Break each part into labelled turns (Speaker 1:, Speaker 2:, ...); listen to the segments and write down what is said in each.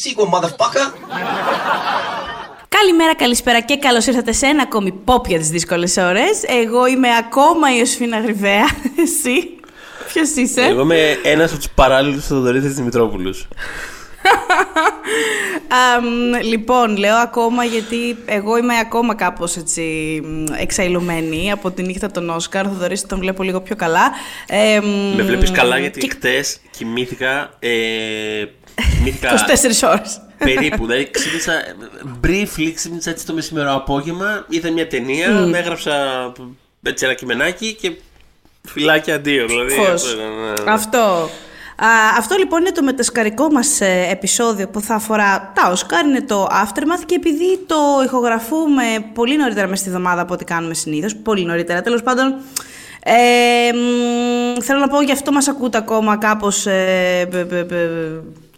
Speaker 1: that sequel, motherfucker.
Speaker 2: Καλημέρα, καλησπέρα και καλώς ήρθατε σε ένα ακόμη pop για τις δύσκολες ώρες. Εγώ είμαι ακόμα η Ιωσήφινα Γρυβαία. Εσύ, ποιος είσαι;
Speaker 3: Εγώ είμαι ένας από τους παράλληλους Θοδωρήτες Δημητρόπουλους.
Speaker 2: Αμ, λοιπόν, λέω ακόμα γιατί εγώ είμαι ακόμα κάπως έτσι μ, εξαϊλωμένη από τη νύχτα των Όσκαρ. Ο Θοδωρής τον βλέπω λίγο πιο καλά. Ε, μ,
Speaker 3: Με βλέπεις καλά γιατί
Speaker 2: και-
Speaker 3: χτες κοιμήθηκα... Ε, κοιμήθηκα
Speaker 2: 24 ώρες.
Speaker 3: περίπου. Δηλαδή ξύπνησα briefly, ξύπνησα έτσι το μεσημερό απόγευμα, είδα μια ταινία,
Speaker 2: Mm.
Speaker 3: έγραψα έτσι ένα κειμενάκι και φυλάκια αντίο. Δηλαδή,
Speaker 2: Φως.
Speaker 3: αυτό ήταν, ναι.
Speaker 2: Αυτό. Α, αυτό λοιπόν είναι το μετασκαρικό μας ε, επεισόδιο που θα αφορά τα Oscar, είναι το Aftermath και επειδή το ηχογραφούμε πολύ νωρίτερα μες στη εβδομάδα από ό,τι κάνουμε συνήθως, πολύ νωρίτερα τέλος πάντων, ε, μ, θέλω να πω γι' αυτό μας ακούτε ακόμα κάπως ε,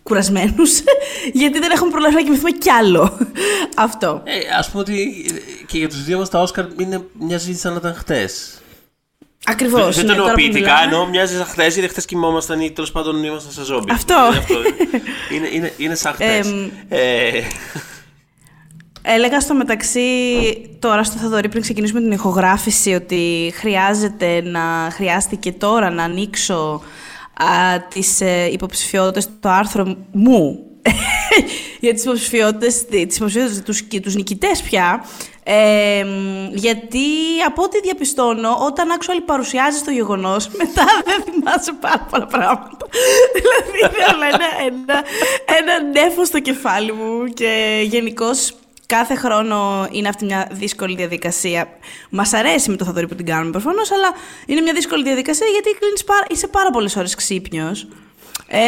Speaker 2: μπ, μπ, μπ, κουρασμένους, γιατί δεν έχουμε προλάβει να κοιμηθούμε κι άλλο. αυτό.
Speaker 3: Ε, ας πούμε ότι και για τους δύο μας τα Όσκαρ είναι μοιάζει σαν να ήταν χτες.
Speaker 2: Ακριβώς.
Speaker 3: Δεν
Speaker 2: ναι,
Speaker 3: το εννοώ
Speaker 2: τώρα που
Speaker 3: ποιητικά,
Speaker 2: μιλάμε.
Speaker 3: εννοώ μοιάζει σαν χτες, γιατί χτες κοιμόμασταν ή τέλος πάντων ήμασταν σε ζόμπι.
Speaker 2: Αυτό.
Speaker 3: Δηλαδή είναι, είναι, είναι σαν χτες.
Speaker 2: Εμ,
Speaker 3: Ε,
Speaker 2: Έλεγα στο μεταξύ τώρα στο Θοδωρή πριν ξεκινήσουμε την ηχογράφηση ότι χρειάζεται να, χρειάστηκε τώρα να ανοίξω α, τις ε, υποψηφιότητες το άρθρο μου. Για τις υποψηφιότητες, τις υποψηφιότητες τους, και τους νικητές πια. Ε, μ, γιατί από ό,τι διαπιστώνω όταν actually παρουσιάζεις το γεγονός μετά δεν θυμάσαι πάρα πολλά πράγματα. Δηλαδή είναι όλα ένα, ένα, ένα νέφος στο κεφάλι μου και γενικώς κάθε χρόνο είναι αυτή μια δύσκολη διαδικασία. Μας αρέσει με το Θοδωρή που την κάνουμε προφανώς, αλλά είναι μια δύσκολη διαδικασία γιατί κλείνεις πάρα, είσαι πάρα πολλές ώρες ξύπνιος. Ε,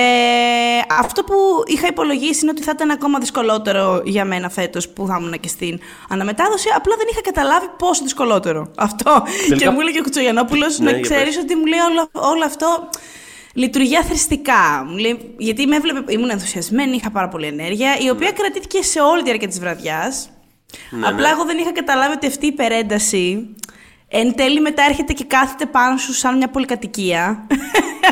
Speaker 2: αυτό που είχα υπολογίσει είναι ότι θα ήταν ακόμα δυσκολότερο για μένα φέτος που θα ήμουν και στην αναμετάδοση. Απλά δεν είχα καταλάβει πόσο δυσκολότερο αυτό.
Speaker 3: Τελικά-
Speaker 2: Και μου έλεγε ο Κουτσογιανόπουλο
Speaker 3: Ναι,
Speaker 2: να
Speaker 3: για
Speaker 2: ξέρεις
Speaker 3: πες.
Speaker 2: ότι μου λέει όλο, όλο αυτό λειτουργεί αθρηστικά. Μου λέει, γιατί με έβλεπε, ήμουν ενθουσιασμένη, είχα πάρα πολλή ενέργεια, η οποία κρατήθηκε σε όλη τη διάρκεια της βραδιάς.
Speaker 3: Ναι,
Speaker 2: Απλά
Speaker 3: ναι.
Speaker 2: εγώ δεν είχα καταλάβει ότι αυτή η υπερένταση εν τέλει μετά έρχεται και κάθεται πάνω σου σαν μια πολυκατοικία.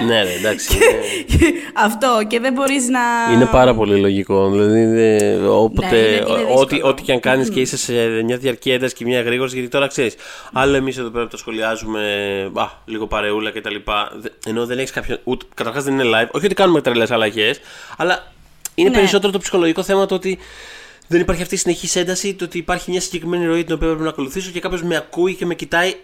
Speaker 3: ναι, ρε, εντάξει. είναι-
Speaker 2: Αυτό και δεν μπορείς να...
Speaker 3: Είναι πάρα πολύ λογικό. Δηλαδή, δε- όποτε,
Speaker 2: Ναι, είναι- είναι
Speaker 3: ό,τι,
Speaker 2: δύσκολο.
Speaker 3: ό,τι και αν κάνεις και είσαι σε μια διαρκή ένταση και μια γρήγορη, γιατί τώρα ξέρεις, άλλο εμείς εδώ πέρα που το σχολιάζουμε, α, λίγο παρεούλα κτλ. Ενώ δεν έχεις κάποιον. Ούτε, καταρχάς δεν είναι live. Όχι ότι κάνουμε τρελές αλλαγές, αλλά είναι
Speaker 2: Ναι.
Speaker 3: περισσότερο το ψυχολογικό θέμα το ότι δεν υπάρχει αυτή η συνεχής ένταση, το ότι υπάρχει μια συγκεκριμένη ροή την οποία πρέπει να ακολουθήσω και κάποιος με ακούει και με κοιτάει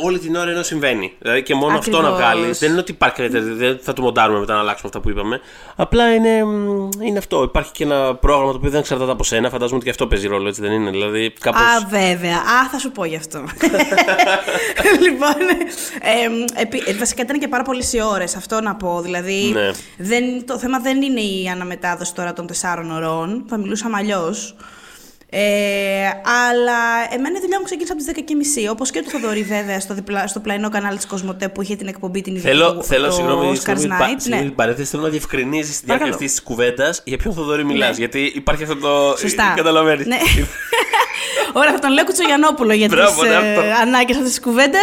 Speaker 3: όλη την ώρα ενώ συμβαίνει. Δηλαδή και μόνο αυτό να
Speaker 2: Ακριβώς.
Speaker 3: βγάλει. Δεν είναι ότι υπάρχει καλύτερη. Δεν θα το μοντάρουμε μετά να αλλάξουμε αυτά που είπαμε. Απλά είναι, μ, είναι αυτό. Υπάρχει και ένα πρόγραμμα το οποίο δεν εξαρτάται από σένα. Φαντάζομαι ότι και αυτό παίζει ρόλο, έτσι δεν είναι. Δηλαδή κάπως...
Speaker 2: Α, βέβαια. Α, θα σου πω γι' αυτό. λοιπόν, ε, επί, ε, βασικά ήταν και πάρα πολλές οι ώρες αυτό να πω. Δηλαδή,
Speaker 3: Ναι.
Speaker 2: δεν, το θέμα δεν είναι η αναμετάδοση τώρα των τεσσάρων ωρών. Θα μιλούσαμε αλλιώς. Ε, αλλά εμένα η δουλειά μου ξεκίνησε από τις 10.30 όπως και το Θοδωρή, βέβαια, στο, διπλα, στο πλαϊνό κανάλι της Κοσμοτέ που είχε την εκπομπή την ίδια
Speaker 3: Θέλω,
Speaker 2: του-
Speaker 3: θέλω
Speaker 2: το
Speaker 3: συγγνώμη,
Speaker 2: Oscars
Speaker 3: συγγνώμη,
Speaker 2: Night.
Speaker 3: πα-
Speaker 2: ναι.
Speaker 3: συγγνώμη, παρένθεση, θέλω να διευκρινίσει τη διάρκεια
Speaker 2: Παρακαλώ.
Speaker 3: αυτής της κουβέντας για ποιον Θοδωρή μιλάς.
Speaker 2: Ναι.
Speaker 3: Γιατί υπάρχει αυτό το.
Speaker 2: Σωστά.
Speaker 3: Καταλαβαίνεις.
Speaker 2: Ναι. Ωραία, θα τον λέω Κουτσογιανόπουλο για τις
Speaker 3: Μπράβο, ναι, αυτό.
Speaker 2: ε, ανάγκες αυτή τη κουβέντα.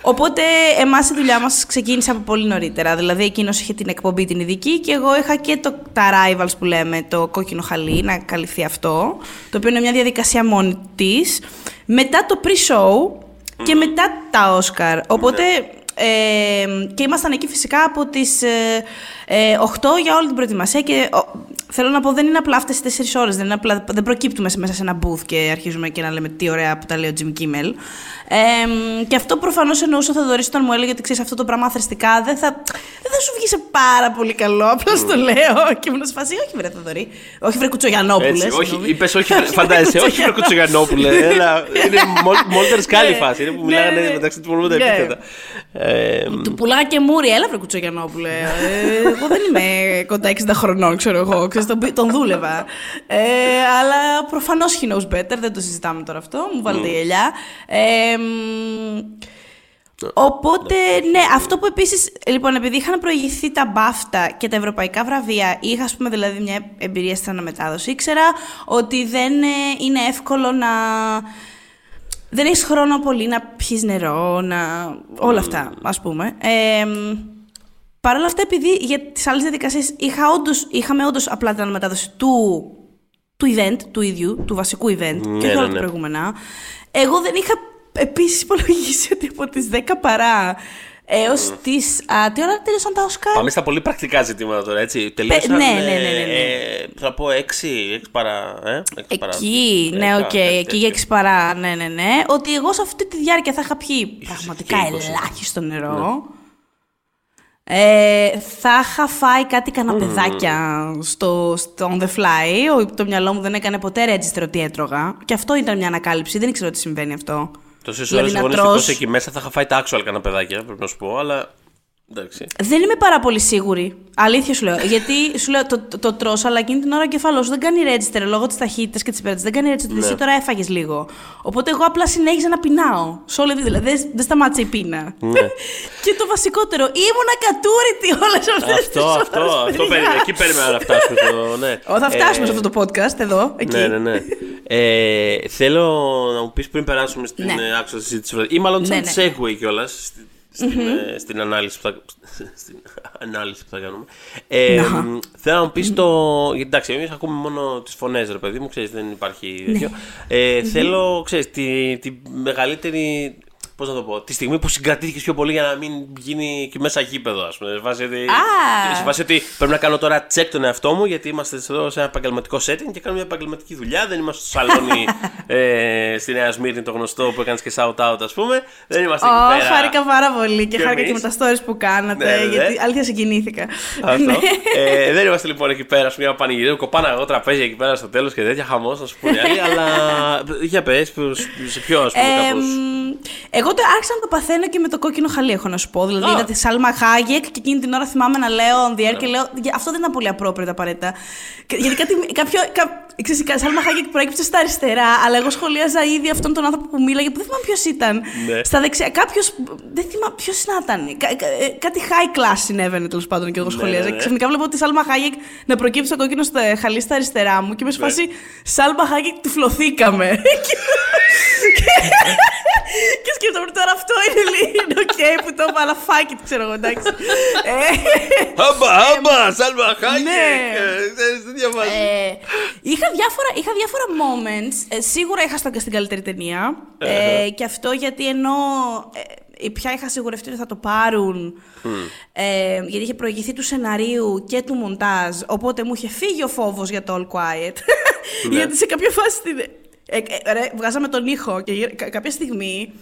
Speaker 2: Οπότε, εμάς η δουλειά μας ξεκίνησε από πολύ νωρίτερα. Δηλαδή, εκείνος είχε την εκπομπή την ειδική και εγώ είχα και το, τα rivals που λέμε, το κόκκινο χαλί, να καλυφθεί αυτό. Το οποίο είναι μια διαδικασία μόνη της. Μετά το pre-show και μετά τα Oscar. Οπότε. Ε, και ήμασταν εκεί φυσικά από τις ε, ε, 8 για όλη την προετοιμασία και ο, θέλω να πω δεν είναι απλά αυτές τις 4 ώρες, δεν, είναι απλά, δεν προκύπτουμε σε- μέσα σε ένα booth και αρχίζουμε και να λέμε τι ωραία που τα λέει ο Jim Kimmel. Ε, και αυτό προφανώς εννοούσε ο Θοδωρής όταν μου έλεγε ότι ξέρεις αυτό το πράγμα αθρηστικά δεν θα, δεν θα σου βγει σε πάρα πολύ καλό, απλά στο λέω και ήμουν σε φάση, όχι βρε Θοδωρή, όχι βρε Κουτσογιανόπουλε.
Speaker 3: Έτσι, όχι, είπες όχι, φαντάζεσαι, όχι βρε Κουτσογιανόπουλε. Έλα, είναι μόλτερ σκάλι
Speaker 2: Ναι.
Speaker 3: φάση. Είναι που
Speaker 2: Ναι,
Speaker 3: μιλάγανε
Speaker 2: ναι.
Speaker 3: μεταξύ του μόνο τα
Speaker 2: Ναι.
Speaker 3: επίθετα. Ε,
Speaker 2: Του πουλάγα και μούρι, έλα βρε Κουτσογιανόπουλε. Ε, εγώ δεν είμαι κοντά 60 χρονών, ξέρω εγώ. Ξέρεις, τον, τον δούλευα. Ε, αλλά προφανώς he knows better, δεν το συζητάμε τώρα αυτό. Μου βάλετε γελιά. Ε, μ, Οπότε, ναι, αυτό που επίσης. Λοιπόν, επειδή είχαν προηγηθεί τα μπάφτα και τα ευρωπαϊκά βραβεία, είχα, ας πούμε, δηλαδή μια εμπειρία στην αναμετάδοση, ήξερα ότι δεν ε, είναι εύκολο να. Δεν έχεις χρόνο πολύ να πιεις νερό, να. όλα αυτά, ας πούμε. Ε, μ, Παρ' όλα αυτά, επειδή για τις άλλες διαδικασίες είχα όντως, είχαμε όντως απλά την αναμετάδοση του, του event, του ίδιου, του βασικού event
Speaker 3: Ναι,
Speaker 2: και όχι
Speaker 3: ναι,
Speaker 2: όλα
Speaker 3: ναι.
Speaker 2: τα προηγούμενα, εγώ δεν είχα επίσης υπολογίσει ότι από τις 10 παρά έως τι. Τι ώρα τέλειωσαν τα Όσκαρ.
Speaker 3: Πάμε στα πολύ πρακτικά ζητήματα τώρα, έτσι. Τελείωσαν.
Speaker 2: ναι, ναι, ναι, ναι, ναι.
Speaker 3: ε, θα πω 6, 6 παρά. Ε, 6 παρά.
Speaker 2: Εκεί, ναι,
Speaker 3: Δέκα,
Speaker 2: οκ,
Speaker 3: κάτι
Speaker 2: εκεί
Speaker 3: τέτοιο.
Speaker 2: για 6 παρά, ναι, ναι, ναι. Ότι εγώ σε αυτή τη διάρκεια θα είχα πιει πραγματικά
Speaker 3: και 20.
Speaker 2: ελάχιστο νερό. Ε, θα είχα φάει κάτι καναπεδάκια στο, στο on the fly. Ο- Το μυαλό μου δεν έκανε ποτέ register ότι έτρωγα. Και αυτό ήταν μια ανακάλυψη. Δεν ήξερα ότι συμβαίνει αυτό.
Speaker 3: Τόσε
Speaker 2: Δηλαδή
Speaker 3: ώρε
Speaker 2: να
Speaker 3: αγωνιστικό
Speaker 2: τρως-
Speaker 3: εκεί μέσα θα είχα φάει τα actual καναπεδάκια, πρέπει να σου πω, αλλά. Εντάξει.
Speaker 2: Δεν είμαι πάρα πολύ σίγουρη. Αλήθεια σου λέω. Γιατί σου λέω το, το, το τρως, αλλά εκείνη την ώρα ο κεφαλός σου δεν κάνει register λόγω της ταχύτητας και της υπέρτησης. Δεν κάνει register ότι εσύ τώρα έφαγες λίγο. Οπότε εγώ απλά συνέχιζα να πεινάω. Σε όλη τη δηλαδή. Δεν, δεν σταμάτησε η πείνα.
Speaker 3: Ναι.
Speaker 2: και το βασικότερο, ήμουνα κατούριτη όλες αυτές τις
Speaker 3: αυτό, αυτό, αυτό περίμενα. Εκεί περίμενα να φτάσουμε. Στο, ναι.
Speaker 2: θα φτάσουμε
Speaker 3: Ε,
Speaker 2: σε αυτό το podcast εδώ, εκεί.
Speaker 3: Ναι, ναι, ναι. Ε, θέλω να μου πεις πριν περάσουμε στην
Speaker 2: Ναι.
Speaker 3: ναι. άξονα συζήτησης, ή μάλλον σαν
Speaker 2: Ναι, ναι.
Speaker 3: segue κιόλας στην, στην, ε, στην ανάλυση που θα, στην ανάλυση που θα κάνουμε. Ε,
Speaker 2: Να.
Speaker 3: μ, θέλω να μου πεις το. Γιατί εντάξει, εμείς ακούμε μόνο τις φωνές, ρε παιδί μου, ξέρεις, δεν υπάρχει τέτοιο. Ε, θέλω, ξέρεις, τη, τη μεγαλύτερη. Πώς να το πω, τη στιγμή που συγκρατήθηκες πιο πολύ για να μην γίνει εκεί μέσα γήπεδο, ας πούμε. Σε φάση ότι,
Speaker 2: Α.
Speaker 3: σε φάση ότι πρέπει να κάνω τώρα check τον εαυτό μου, γιατί είμαστε εδώ σε ένα επαγγελματικό setting και κάνουμε μια επαγγελματική δουλειά. Δεν είμαστε στο σαλόνι ε, στη Νέα Σμύρνη, το γνωστό που έκανες και shout out, ας πούμε. Δεν είμαστε
Speaker 2: Ω,
Speaker 3: εκεί πέρα.
Speaker 2: χάρηκα πάρα πολύ και,
Speaker 3: Και
Speaker 2: χάρηκα και
Speaker 3: εμείς.
Speaker 2: με τα stories που κάνατε.
Speaker 3: Ναι, ναι, ναι.
Speaker 2: Γιατί αλήθεια συγκινήθηκα.
Speaker 3: Αυτό.
Speaker 2: Ναι.
Speaker 3: ε, δεν είμαστε λοιπόν εκεί πέρα, σε μια πανηγυρία. Κοπάνα εγώ τραπέζια εκεί πέρα στο τέλος και τέτοια χαμός, να σου πούνε οι άλλοι. αλλά για πες, σε ποιο ας πούμε
Speaker 2: Ε,
Speaker 3: κάπως.
Speaker 2: μ, εγώ το άρχισα να το παθαίνω και με το κόκκινο χαλί, έχω να σου πω. Δηλαδή,
Speaker 3: Α.
Speaker 2: είδα τη Σάλμα Χάγεκ και εκείνη την ώρα θυμάμαι να λέω on the air και λέω. «Για- Αυτό δεν ήταν πολύ απρόπριτο απαραίτητα. Και- Γιατί κάτι, κάποιο. Κα, ξέρεις, η Σάλμα Χάγεκ προέκυψε στα αριστερά, αλλά εγώ σχολίαζα ήδη αυτόν τον άνθρωπο που μίλαγε, που δεν θυμάμαι ποιος ήταν.
Speaker 3: Ναι.
Speaker 2: Στα δεξιά. Κάποιο. Δεν θυμάμαι ποιος να ήταν. Κα- κα- ε, κάτι high class συνέβαινε τέλος πάντων και εγώ σχολίαζα.
Speaker 3: ναι, ναι.
Speaker 2: Και ξαφνικά βλέπω τη Σάλμα Χάγεκ να προκύψει στο κόκκινο το χαλί στα αριστερά μου και με σε
Speaker 3: Ναι.
Speaker 2: φάση Σάλμα Χάγεκ τυφλωθήκαμε. Και σκέφτομαι τώρα αυτό είναι λίγο οκ που το είπα, αλλά fuck it, ξέρω εγώ, εντάξει. Ε,
Speaker 3: Άμπα, άμπα, Σάλμα, Χάγεκ.
Speaker 2: Ναι.
Speaker 3: Δεν διαβάζεις.
Speaker 2: ε, είχα, διάφορα, είχα διάφορα moments. Ε, σίγουρα είχα στο και στην καλύτερη ταινία. Ε, και αυτό γιατί ενώ ε, πια είχα σιγουρευτεί ότι θα το πάρουν. Ε, γιατί είχε προηγηθεί του σεναρίου και του μοντάζ. Οπότε μου είχε φύγει ο φόβος για το All Quiet. γιατί σε κάποια φάση. στην- Ε, ε, ρε, βγάζαμε τον ήχο και γυρ- κα- κάποια στιγμή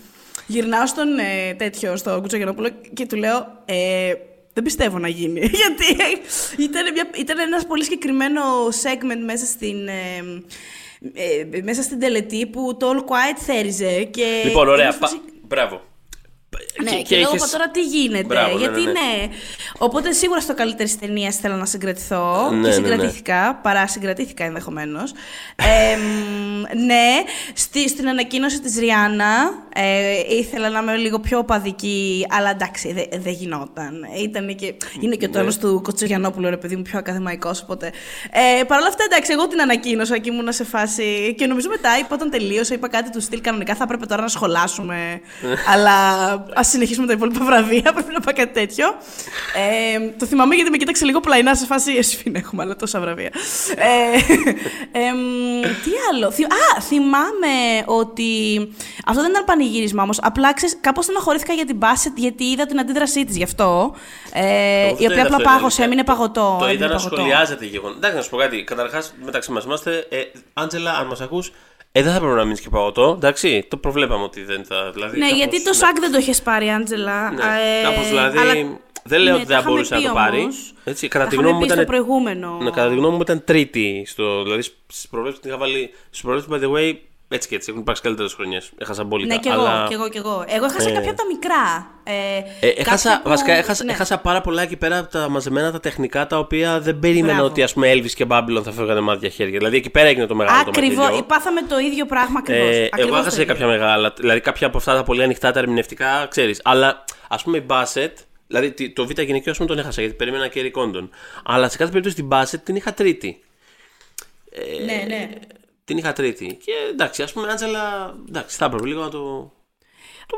Speaker 2: γυρνάω στον ε, τέτοιο, στο Κουτσογενόπουλο και του λέω. Ε, δεν πιστεύω να γίνει. Γιατί ήταν, μια, ήταν ένας πολύ συγκεκριμένο segment μέσα στην. Ε, ε, μέσα στην τελετή που το All Quiet θέριζε και...
Speaker 3: Λοιπόν, ωραία.
Speaker 2: ήμουν σε
Speaker 3: πα-
Speaker 2: φάση-
Speaker 3: Μπράβο.
Speaker 2: Ναι,
Speaker 3: Και-
Speaker 2: και,
Speaker 3: και
Speaker 2: λέω
Speaker 3: είχες-
Speaker 2: «Πω, τώρα τι γίνεται.
Speaker 3: Μπράβο, ναι,
Speaker 2: γιατί
Speaker 3: ναι,
Speaker 2: ναι,
Speaker 3: ναι.
Speaker 2: Οπότε σίγουρα στο καλύτερη ταινία θέλω να συγκρατηθώ.
Speaker 3: Ναι, ναι,
Speaker 2: και
Speaker 3: ναι.
Speaker 2: συγκρατήθηκα, παρά συγκρατήθηκα ενδεχομένως. Ε, μ, ναι, στη, στην ανακοίνωση της Ριάννα ε, ήθελα να είμαι λίγο πιο οπαδική, αλλά εντάξει, δεν δεν γινόταν. Ήταν και, είναι και ο
Speaker 3: Ναι.
Speaker 2: τόνο του Κοτσογιανόπουλου, ρε παιδί μου, πιο ακαδημαϊκός. Οπότε. Ε, Παρ' όλα αυτά, εντάξει, εγώ την ανακοίνωσα και ήμουνα σε φάση. Και νομίζω μετά είπα όταν τελείωσα, είπα κάτι του στυλ. Κανονικά θα έπρεπε τώρα να σχολάσουμε. αλλά ας συνεχίσουμε τα υπόλοιπα βραβεία. Πρέπει να πάει κάτι τέτοιο. Ε, το θυμάμαι γιατί με κοίταξε λίγο πλαϊνά σε φάση. Εσύ δεν έχουμε άλλα τόσα βραβεία. ε, εμ, τι άλλο. Θυ- Α, θυμάμαι ότι. Αυτό δεν ήταν πανηγύρισμα όμως. Απλά κάπως στεναχωρήθηκα για την Μπάσετ γιατί είδα την αντίδρασή της γι' αυτό. Ε,
Speaker 3: Εγώ
Speaker 2: η
Speaker 3: αυτό
Speaker 2: οποία
Speaker 3: είδα
Speaker 2: απλά
Speaker 3: αυτό,
Speaker 2: πάγωσε,
Speaker 3: είδα.
Speaker 2: έμεινε παγωτό.
Speaker 3: Το
Speaker 2: έμεινε
Speaker 3: είδα να
Speaker 2: παγωτό.
Speaker 3: σχολιάζεται γεγονό. Εντάξει, να σου πω κάτι. Καταρχάς, μεταξύ μας είμαστε. Ε, Άντζελα, αν μας ακούς, ε, δεν θα πρέπει να μείνεις και παγωτό. Εντάξει, το προβλέπαμε ότι δεν θα. Δηλαδή,
Speaker 2: Ναι,
Speaker 3: κάπως,
Speaker 2: γιατί το
Speaker 3: ναι.
Speaker 2: σακ δεν το είχες πάρει, Άντζελα.
Speaker 3: Ναι,
Speaker 2: Ε,
Speaker 3: κάπως δηλαδή.
Speaker 2: αλλά-
Speaker 3: Δεν λέω
Speaker 2: ναι,
Speaker 3: ότι δεν
Speaker 2: είχαμε
Speaker 3: μπορούσε να
Speaker 2: πει
Speaker 3: το πάρεις.
Speaker 2: όμως.
Speaker 3: Έτσι, κατά
Speaker 2: Τα
Speaker 3: τη
Speaker 2: είχαμε
Speaker 3: γνώμη μου
Speaker 2: πει στο
Speaker 3: ήταν.
Speaker 2: προηγούμενο.
Speaker 3: Ναι, κατά τη γνώμη μου ήταν τρίτη. Στο, δηλαδή στις προβλέψεις την είχα βάλει. Στις προβλέψεις, by the way, έτσι και έτσι. Έχουν υπάρξει καλύτερες χρονιές. Έχασα μπόλικα.
Speaker 2: Ναι, κι εγώ,
Speaker 3: αλλά...
Speaker 2: κι εγώ, κι εγώ. Εγώ έχασα
Speaker 3: Ε.
Speaker 2: κάποια από τα μικρά. Ε,
Speaker 3: Ε, έχασα,
Speaker 2: κάποια που-
Speaker 3: βασικά έχασα,
Speaker 2: ναι.
Speaker 3: έχασα πάρα πολλά εκεί πέρα από τα μαζεμένα τα τεχνικά τα οποία δεν περίμενα
Speaker 2: Μπράβο.
Speaker 3: ότι ας πούμε Elvis και Babylon θα φεύγανε μάτια χέρια. Δηλαδή εκεί πέρα έγινε το μεγάλο το
Speaker 2: Ακριβώς.
Speaker 3: μαχαιριό.
Speaker 2: Πάθαμε το ίδιο πράγμα ακριβώς.
Speaker 3: Ε, εγώ έχασα κάποια μεγάλα. Δηλαδή κάποια από αυτά τα πολύ ανοιχτά, τα ερμηνευτικά, ξέρεις. Αλλά ας πούμε η Bassett, δηλαδή τι- το Β' γυναικείο ας πούμε τον έχασα γιατί περίμενα και Eric Condon. Αλλά σε κάθε περίπτωση την Bassett την είχα τρίτη.
Speaker 2: Ναι, ναι.
Speaker 3: Την είχα τρίτη. Και εντάξει, ας πούμε, Άντζελα, εντάξει, θα έπρεπε λίγο να το.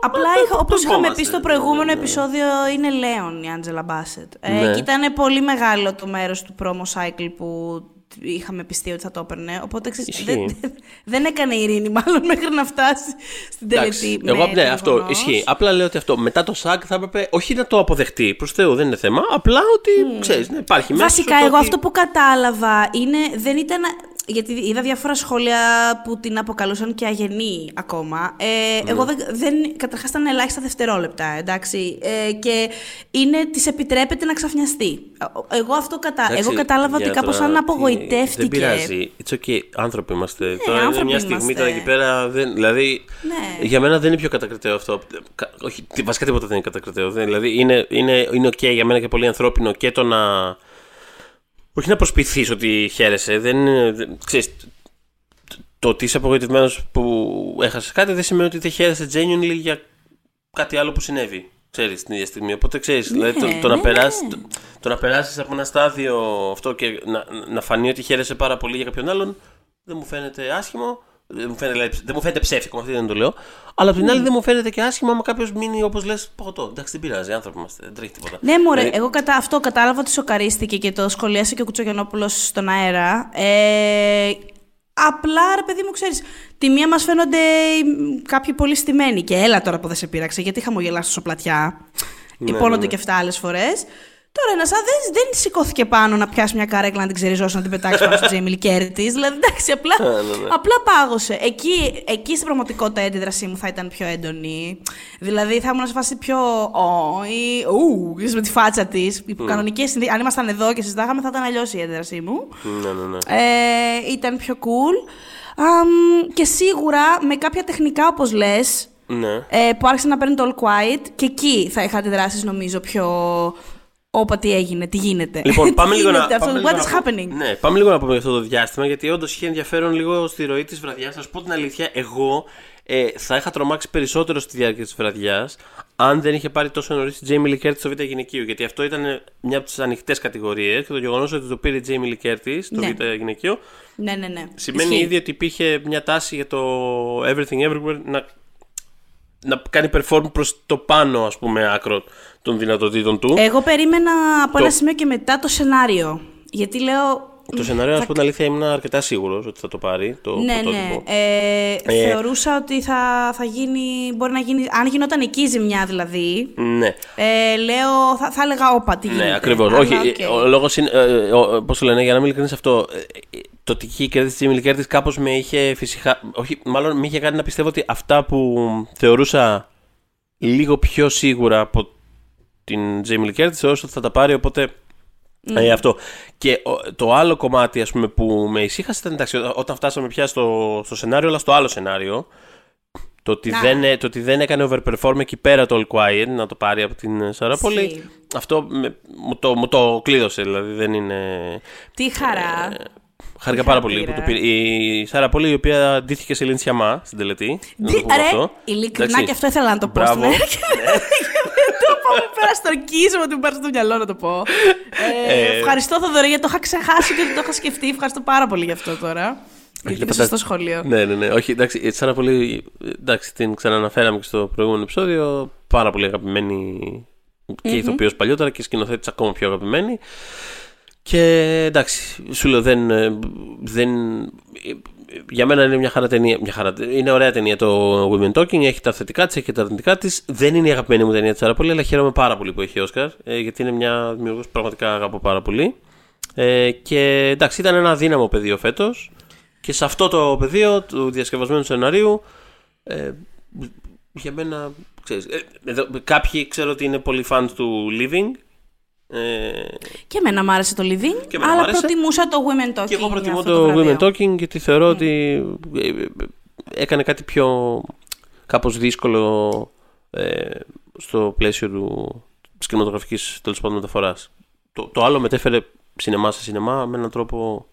Speaker 2: Απλά είχα, όπως είχαμε πει στο προηγούμενο επεισόδιο είναι Λέον η Άντζελα Μπάσετ. Ε,
Speaker 3: Ναι.
Speaker 2: και ήταν πολύ μεγάλο το μέρος του promo cycle που είχαμε πιστεί ότι θα το έπαιρνε. Οπότε ξέρεις,
Speaker 3: Ισχύει.
Speaker 2: δεν, δεν έκανε ειρήνη μάλλον μέχρι να φτάσει στην τελετή.
Speaker 3: Εντάξει,
Speaker 2: με
Speaker 3: εγώ,
Speaker 2: το
Speaker 3: ναι, αυτό
Speaker 2: γεγονός.
Speaker 3: ισχύει. Απλά λέω ότι αυτό μετά το ΣΑΚ θα έπρεπε όχι να το αποδεχτεί. Προς Θεού δεν είναι θέμα. Απλά ότι ξέρεις, ναι, υπάρχει μέσα.
Speaker 2: Βασικά,
Speaker 3: στο
Speaker 2: εγώ
Speaker 3: ότι-
Speaker 2: αυτό που κατάλαβα είναι. Δεν ήταν. Γιατί είδα διάφορα σχόλια που την αποκαλούσαν και αγενή ακόμα. Ε,
Speaker 3: Ναι.
Speaker 2: Εγώ δεν. δεν Καταρχάς ήταν ελάχιστα δευτερόλεπτα, εντάξει. Ε, και είναι. Της επιτρέπεται να ξαφνιαστεί. Εγώ αυτό κατα...
Speaker 3: Εντάξει,
Speaker 2: εγώ κατάλαβα ότι
Speaker 3: παιδιά,
Speaker 2: κάπως
Speaker 3: τώρα,
Speaker 2: αν
Speaker 3: τι-
Speaker 2: απογοητεύτηκε.
Speaker 3: Δεν πειράζει. It's okay. Άνθρωποι είμαστε. τώρα είναι
Speaker 2: άνθρωποι
Speaker 3: μια στιγμή
Speaker 2: είμαστε.
Speaker 3: τώρα εκεί πέρα. Δεν, δηλαδή,
Speaker 2: Ναι.
Speaker 3: για μένα δεν είναι πιο κατακριτέο αυτό. Κα- Όχι, τι- βασικά τίποτα δεν είναι κατακριτέο. Δεν, δηλαδή, είναι, είναι, είναι ok για μένα και πολύ ανθρώπινο και το να. Όχι να προσποιηθείς ότι χαίρεσαι. Δεν, είναι- δεν, ξέρεις, το ότι είσαι απογοητευμένος που έχασες κάτι δεν σημαίνει ότι δεν χαίρεσαι genuinely για κάτι άλλο που συνέβη. Ξέρεις, την ίδια στιγμή. Οπότε ξέρεις, δηλαδή, το, το,
Speaker 2: ναι,
Speaker 3: να περάσει,
Speaker 2: ναι.
Speaker 3: το, το να περάσεις από ένα στάδιο αυτό και να, να φανεί ότι χαίρεσαι πάρα πολύ για κάποιον άλλον δεν μου φαίνεται άσχημο. Δεν μου φαίνεται, δηλαδή, δεν μου φαίνεται ψεύτικο, με αυτή δεν το λέω. Αλλά από την άλλη δεν μου φαίνεται και άσχημο άμα κάποιος μείνει όπως λες παγωτό. Εντάξει, δεν πειράζει, άνθρωποι είμαστε, δεν τρέχει τίποτα.
Speaker 2: Ναι, μωρέ,
Speaker 3: Δηλαδή,
Speaker 2: εγώ κατά αυτό κατάλαβα ότι σοκαρίστηκε και το σχολίασε και ο Κουτσογιανόπουλος στον αέρα. Ε, απλά, ρε παιδί μου, ξέρεις, τη μία μας φαίνονται μ, κάποιοι πολύ στημένοι. Και έλα τώρα που δεν σε πείραξε, γιατί χαμογελάς τόσο πλατιά.
Speaker 3: Ναι,
Speaker 2: Υπόνονται
Speaker 3: ναι, ναι.
Speaker 2: και αυτά άλλες φορές. Τώρα ένας δεν, δεν σηκώθηκε πάνω να πιάσει μια καρέκλα να την ξεριζώσει, να την πετάξει πάνω στο Τζέιμιλ Κέρι τη. Δηλαδή, εντάξει, απλά,
Speaker 3: Ναι, ναι, ναι.
Speaker 2: απλά πάγωσε. Εκεί, εκεί στην πραγματικότητα η αντίδρασή μου θα ήταν πιο έντονη. Δηλαδή, θα ήμουν σε φάση πιο. «Ω» ή ου, ξέρεις, με τη φάτσα της. Υπό κανονικές συνθήκε. Αν ήμασταν εδώ και συζητάγαμε, θα ήταν αλλιώς η αντίδρασή μου.
Speaker 3: Ναι, ναι, ναι.
Speaker 2: Ε, ήταν πιο cool. Αμ, και σίγουρα με κάποια τεχνικά, όπως λες,
Speaker 3: ναι.
Speaker 2: ε, που άρχισε να παίρνει το All Quiet και εκεί θα είχα αντιδράσεις νομίζω πιο. Όπα τι έγινε, τι γίνεται.
Speaker 3: Λοιπόν, πάμε
Speaker 2: Τι
Speaker 3: λίγο να.
Speaker 2: γίνεται αυτό,
Speaker 3: πάμε
Speaker 2: what
Speaker 3: λίγο
Speaker 2: is
Speaker 3: να
Speaker 2: happening;
Speaker 3: πούμε- Ναι, πάμε λίγο να πούμε για αυτό το διάστημα, γιατί όντως είχε ενδιαφέρον λίγο στη ροή της βραδιάς. Θα σου πω την αλήθεια, εγώ ε, θα είχα τρομάξει περισσότερο στη διάρκεια της βραδιάς αν δεν είχε πάρει τόσο νωρίς τη Jamie Lee Curtis στο Β' γυναικείο. Γιατί αυτό ήταν μια από τις ανοιχτές κατηγορίες και το γεγονός ότι το πήρε η Jamie Lee Curtis στο
Speaker 2: Ναι.
Speaker 3: Β' γυναικείο
Speaker 2: Ναι, ναι, ναι.
Speaker 3: σημαίνει
Speaker 2: Ισχύει.
Speaker 3: ήδη ότι υπήρχε μια τάση για το Everything Everywhere να, να κάνει perform προς το πάνω, ας πούμε, άκρο των δυνατοτήτων του.
Speaker 2: Εγώ περίμενα από
Speaker 3: Το-
Speaker 2: ένα σημείο και μετά το σενάριο. Γιατί λέω.
Speaker 3: Το σενάριο, να σου πω την αλήθεια, ήμουν αρκετά σίγουρος ότι θα το πάρει το
Speaker 2: Ναι, ναι.
Speaker 3: πρωτότυπο.
Speaker 2: Ε,
Speaker 3: Ε,
Speaker 2: θεωρούσα ότι θα, θα γίνει. Μπορεί να γίνει. Αν γινόταν εκεί η ζημιά δηλαδή.
Speaker 3: Ναι,
Speaker 2: Ε, λέω, θα, θα έλεγα όπα, τι γίνεται.
Speaker 3: ναι, ακριβώς.
Speaker 2: Αλλά,
Speaker 3: Όχι,
Speaker 2: οκ.
Speaker 3: ο λόγος είναι. Ε, Πώς το λένε, για να μην ειλικρινείς αυτό. ε, ε, Το ότι είχε κερδίσει της Jamie Lee Curtis κάπως με είχε φυσικά. Όχι, μάλλον με είχε κάνει να πιστεύω ότι αυτά που θεωρούσα λίγο πιο σίγουρα από την Jamie Lee Curtis θεώρησα ότι θα τα πάρει, οπότε. Ε, αυτό. Και ο- το άλλο κομμάτι ας πούμε, που με ησύχασε ήταν εντάξει, ό- όταν φτάσαμε πια στο, στο σενάριο, αλλά στο άλλο σενάριο. Το ότι,
Speaker 2: Να.
Speaker 3: δεν, ε, το ότι δεν έκανε overperform εκεί πέρα το All Quiet να το πάρει από την Σαραπόλη.
Speaker 2: Ισχύει.
Speaker 3: Αυτό με- μου, το, μου το κλείδωσε, δηλαδή δεν είναι.
Speaker 2: Τι χαρά.
Speaker 3: Χάρηκα
Speaker 2: Τι
Speaker 3: πάρα πολύ που
Speaker 2: χαρακτήρα.
Speaker 3: το πήρε. Η Σάρα Πόλη, η οποία αντίθηκε σε Λίντ Σιαμά στην τελετή. να το
Speaker 2: Τι,
Speaker 3: πούμε
Speaker 2: ρε,
Speaker 3: αυτό.
Speaker 2: ειλικρινά
Speaker 3: Εντάξει.
Speaker 2: και αυτό ήθελα να το πω
Speaker 3: Μπράβο.
Speaker 2: στην αρχή. Δεν το πω, μου πέρα στο ορκίζομαι ότι μου πέρασε στο μυαλό να το πω. Ε,
Speaker 3: Ε,
Speaker 2: ευχαριστώ, Θοδωρή, γιατί το είχα ξεχάσει και δεν το είχα σκεφτεί. Ευχαριστώ πάρα πολύ γι' αυτό τώρα. Γιατί είναι
Speaker 3: φαντάζομαι-
Speaker 2: σωστό σχολείο.
Speaker 3: Ναι, ναι, ναι. Όχι, εντάξει, η Σάρα Πόλη, εντάξει, την ξαναναφέραμε και στο προηγούμενο επεισόδιο. Πάρα πολύ αγαπημένη και ηθοποιός παλιότερα και σκηνοθέτης ακόμα πιο αγαπημένη. Και εντάξει, σου λέω δεν. ε, δεν για μένα είναι μια χαρά ταινία. Μια χαρά, είναι ωραία ταινία το Women Talking. Έχει τα θετικά της, έχει και τα αρνητικά της. Δεν είναι η αγαπημένη μου ταινία της Σάρα Πόλη, αλλά χαίρομαι πάρα πολύ που έχει Όσκαρ. ε, γιατί είναι μια δημιουργός που πραγματικά αγαπώ πάρα πολύ. Ε, και εντάξει, ήταν ένα αδύναμο πεδίο φέτος. Και σε αυτό το πεδίο του διασκευασμένου σεναρίου, ε, για μένα, ξέρεις, ε, εδώ, κάποιοι ξέρω ότι είναι πολύ fans του Living. Ε,
Speaker 2: Και εμένα μ' άρεσε το Living,
Speaker 3: Και εμένα μ'
Speaker 2: αλλά
Speaker 3: άρεσε.
Speaker 2: προτιμούσα το Women Talking.
Speaker 3: και εγώ
Speaker 2: για
Speaker 3: προτιμώ
Speaker 2: αυτό
Speaker 3: το,
Speaker 2: βραβείο.
Speaker 3: Women Talking γιατί θεωρώ ότι ε, ε, έκανε κάτι πιο κάπως δύσκολο ε, στο πλαίσιο του, της κινηματογραφικής τέλος πάντων μεταφοράς. Το, το άλλο μετέφερε σινεμά σε σινεμά με έναν τρόπο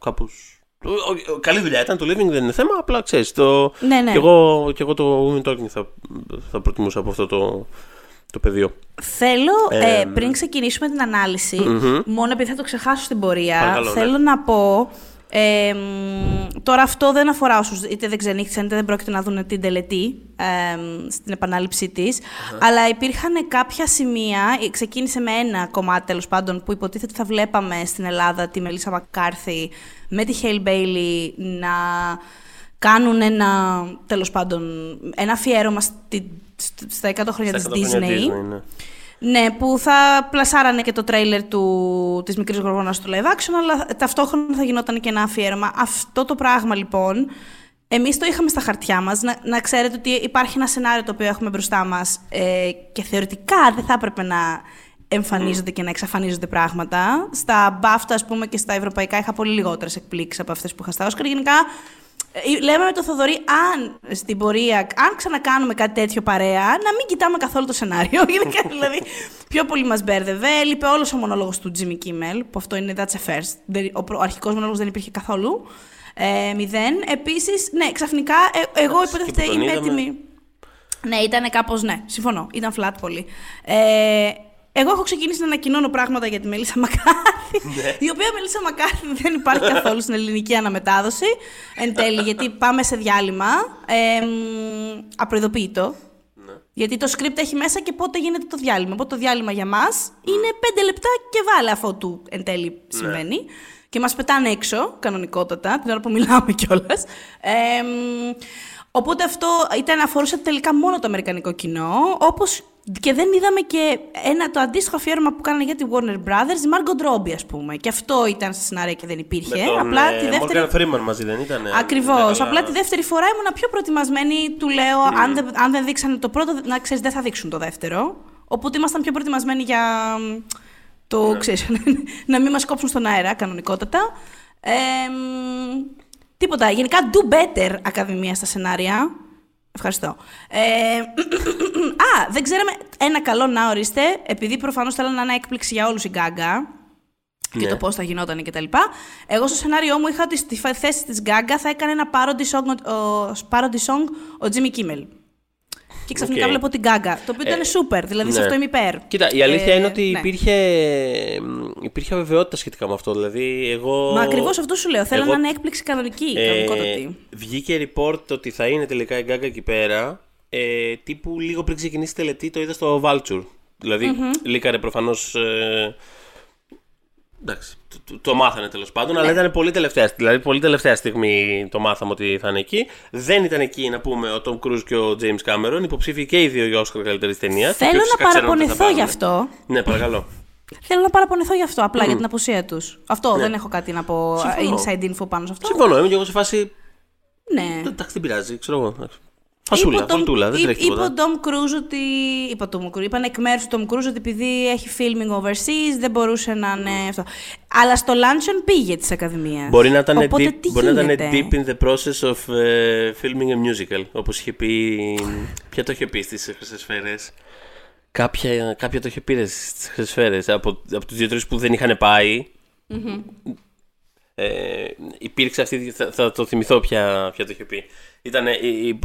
Speaker 3: κάπως... ο- ο- Καλή δουλειά ήταν, το living δεν είναι θέμα, απλά ξέρεις, το,
Speaker 2: Ναι, ναι.
Speaker 3: και, εγώ, και εγώ το Women Talking θα, θα προτιμούσα από αυτό το, το πεδίο.
Speaker 2: Θέλω,
Speaker 3: Ε,
Speaker 2: ε, πριν ξεκινήσουμε την ανάλυση,
Speaker 3: μμμ.
Speaker 2: μόνο επειδή θα το ξεχάσω στην πορεία,
Speaker 3: Παρακαλώ, ναι.
Speaker 2: θέλω να πω Ε, τώρα αυτό δεν αφορά όσους είτε δεν ξενύχτησαν είτε δεν πρόκειται να δουν την τελετή ε, στην επανάληψή της. Αλλά υπήρχαν κάποια σημεία, ε, ξεκίνησε με ένα κομμάτι τέλος πάντων που υποτίθεται θα βλέπαμε στην Ελλάδα τη Μελίσσα Μακάρθη με τη Χέιλ Μπέιλι να κάνουν ένα, τέλος πάντων, ένα αφιέρωμα στη, στα 100 χρόνια της Disney.
Speaker 3: Disney ναι.
Speaker 2: Ναι, που θα πλασάρανε και το τρέιλερ του, της μικρής γοργόνας του live action, αλλά ταυτόχρονα θα γινόταν και ένα αφιέρωμα. Αυτό το πράγμα λοιπόν, εμείς το είχαμε στα χαρτιά μας, να, να ξέρετε ότι υπάρχει ένα σενάριο το οποίο έχουμε μπροστά μας ε, και θεωρητικά δεν θα έπρεπε να εμφανίζονται και να εξαφανίζονται πράγματα. Στα BAFTA, ας πούμε, και στα ευρωπαϊκά είχα πολύ λιγότερες εκπλήξεις από αυτές που είχα στα Oscar. Γενικά, ε, Λέμε με το Θοδωρή, αν στην πορεία, αν ξανακάνουμε κάτι τέτοιο παρέα, να μην κοιτάμε καθόλου το σενάριο. Γενικά, δηλαδή, πιο πολύ μας μπέρδευε. Έλειπε όλος ο μονόλογος του Jimmy Kimmel, που αυτό είναι that's a first. Δεν- Ο, προ- ο αρχικός μονόλογος δεν υπήρχε καθόλου. Ε, μηδέν. Επίσης, ναι, ξαφνικά, ε, εγώ
Speaker 3: Εντάξει,
Speaker 2: υποτίθεται
Speaker 3: και που τον
Speaker 2: είμαι
Speaker 3: είδαμε.
Speaker 2: έτοιμη. Ναι, ήταν κάπως, ναι, συμφωνώ. Ήταν flat πολύ. Ε, εγώ έχω ξεκινήσει να ανακοινώνω πράγματα για τη Μελίσσα Μακάρθη,
Speaker 3: Ναι.
Speaker 2: η οποία Μελίσσα Μακάρθη δεν υπάρχει καθόλου στην ελληνική αναμετάδοση εν τέλει, γιατί πάμε σε διάλειμμα. Ε, μ, απροειδοποιητό.
Speaker 3: Ναι.
Speaker 2: Γιατί το script έχει μέσα και πότε γίνεται το διάλειμμα. Οπότε το διάλειμμα για μας είναι πέντε λεπτά και βάλε αφού του εν τέλει
Speaker 3: Ναι.
Speaker 2: συμβαίνει. Και μας πετάνε έξω, κανονικότατα, την ώρα που μιλάμε κιόλας. Ε, μ, οπότε αυτό ήταν, αφορούσε τελικά μόνο το αμερικανικό κοινό. Όπως και δεν είδαμε και ένα, το αντίστοιχο αφιέρωμα που κάνανε για τη Warner Brothers, η Margot Robbie, ας πούμε. Και αυτό ήταν στη σενάρια και δεν υπήρχε.
Speaker 3: Με τον
Speaker 2: Απλά
Speaker 3: ε,
Speaker 2: τη δεύτερη.
Speaker 3: Morgan Freeman μαζί δεν ήταν.
Speaker 2: Ακριβώς.
Speaker 3: Ναι,
Speaker 2: Απλά
Speaker 3: αλλά-
Speaker 2: τη δεύτερη φορά ήμουν πιο προετοιμασμένη. Του λέω, αν, δεν, αν δεν δείξανε το πρώτο, να ξέρεις, δεν θα δείξουν το δεύτερο. Οπότε ήμασταν πιο προετοιμασμένοι για μ, το,
Speaker 3: Ναι.
Speaker 2: ξέρεις, να μην μας κόψουν στον αέρα, κανονικότατα. Ε, μ, τίποτα. Γενικά, do better, Ακαδημία στα σενάρια. Ευχαριστώ. Ε, α, δεν ξέραμε. Ένα καλό να ορίστε, επειδή προφανώς θέλανε να είναι έκπληξη για όλους η Γκάγκα και
Speaker 3: Ναι.
Speaker 2: το πώς θα γινόταν κτλ. Εγώ στο σενάριό μου είχα ότι στη φα- θέση της Γκάγκα θα έκανε ένα parody song, ο, ο, parody song ο Jimmy Kimmel. Και ξαφνικά
Speaker 3: Οκ.
Speaker 2: βλέπω την Γκάγκα. Το οποίο ήταν super, δηλαδή σε
Speaker 3: ναι.
Speaker 2: αυτό είμαι υπέρ.
Speaker 3: Κοίτα, η αλήθεια
Speaker 2: Ε,
Speaker 3: είναι ότι
Speaker 2: ναι.
Speaker 3: υπήρχε, υπήρχε αβεβαιότητα σχετικά με αυτό. Δηλαδή, εγώ.
Speaker 2: Μα ακριβώς αυτό σου λέω. Θέλω
Speaker 3: εγώ-
Speaker 2: να είναι έκπληξη κανονική.
Speaker 3: Ε,
Speaker 2: κανονικότατη.
Speaker 3: βγήκε report ότι θα είναι τελικά η Γκάγκα εκεί πέρα. Ε, τύπου λίγο πριν ξεκινήσει η τελετή το είδα στο Vulture. δηλαδη λίκαρε προφανώς. Ε, εντάξει, το, το, το μάθανε τέλος πάντων,
Speaker 2: Ναι.
Speaker 3: αλλά ήταν πολύ τελευταία, δηλαδή, πολύ τελευταία στιγμή το μάθαμε ότι θα είναι εκεί. Δεν ήταν εκεί, να πούμε, ο Tom Cruise και ο James Cameron, υποψήφοι και οι δύο για Oscar καλύτερη ταινία.
Speaker 2: Θέλω να παραπονεθώ γι' αυτό.
Speaker 3: Ναι, παρακαλώ.
Speaker 2: Θέλω να παραπονεθώ γι' αυτό, απλά για την απουσία τους. Αυτό
Speaker 3: Ναι.
Speaker 2: δεν έχω κάτι να πω
Speaker 3: Συμφωνώ.
Speaker 2: inside info πάνω σε αυτό.
Speaker 3: Συμφωνώ, είμαι και εγώ σε φάση.
Speaker 2: Ναι.
Speaker 3: Εντάξει, δεν πειράζει, ξέρω εγώ. Εντάξει. Φασούλα,
Speaker 2: Είπε ο Tom-
Speaker 3: φολτούλα, δεν
Speaker 2: είπε-
Speaker 3: τρέχει τίποτα.
Speaker 2: Είπε ο Tom Cruise ότι. Είπε ο Tom Cruise, είπαν εκ μέρους του Tom Cruise ότι επειδή έχει filming overseas δεν μπορούσε να είναι αυτό. Αλλά στο luncheon πήγε της Ακαδημίας.
Speaker 3: Μπορεί να ήταν,
Speaker 2: Οπότε
Speaker 3: deep,
Speaker 2: τι
Speaker 3: μπορεί να ήταν
Speaker 2: γίνεται;
Speaker 3: deep in the process of ε, filming a musical. Όπως είχε πει. Ποια το είχε πει στις Χρυσές Σφαίρες. Κάποια, κάποια το είχε πει ρε, στις Χρυσές Σφαίρες. Από, από τους δύο-τρεις που δεν είχαν πάει. Ε, υπήρξε αυτή, θα, θα το θυμηθώ ποια, ποια το είχε πει. Ήταν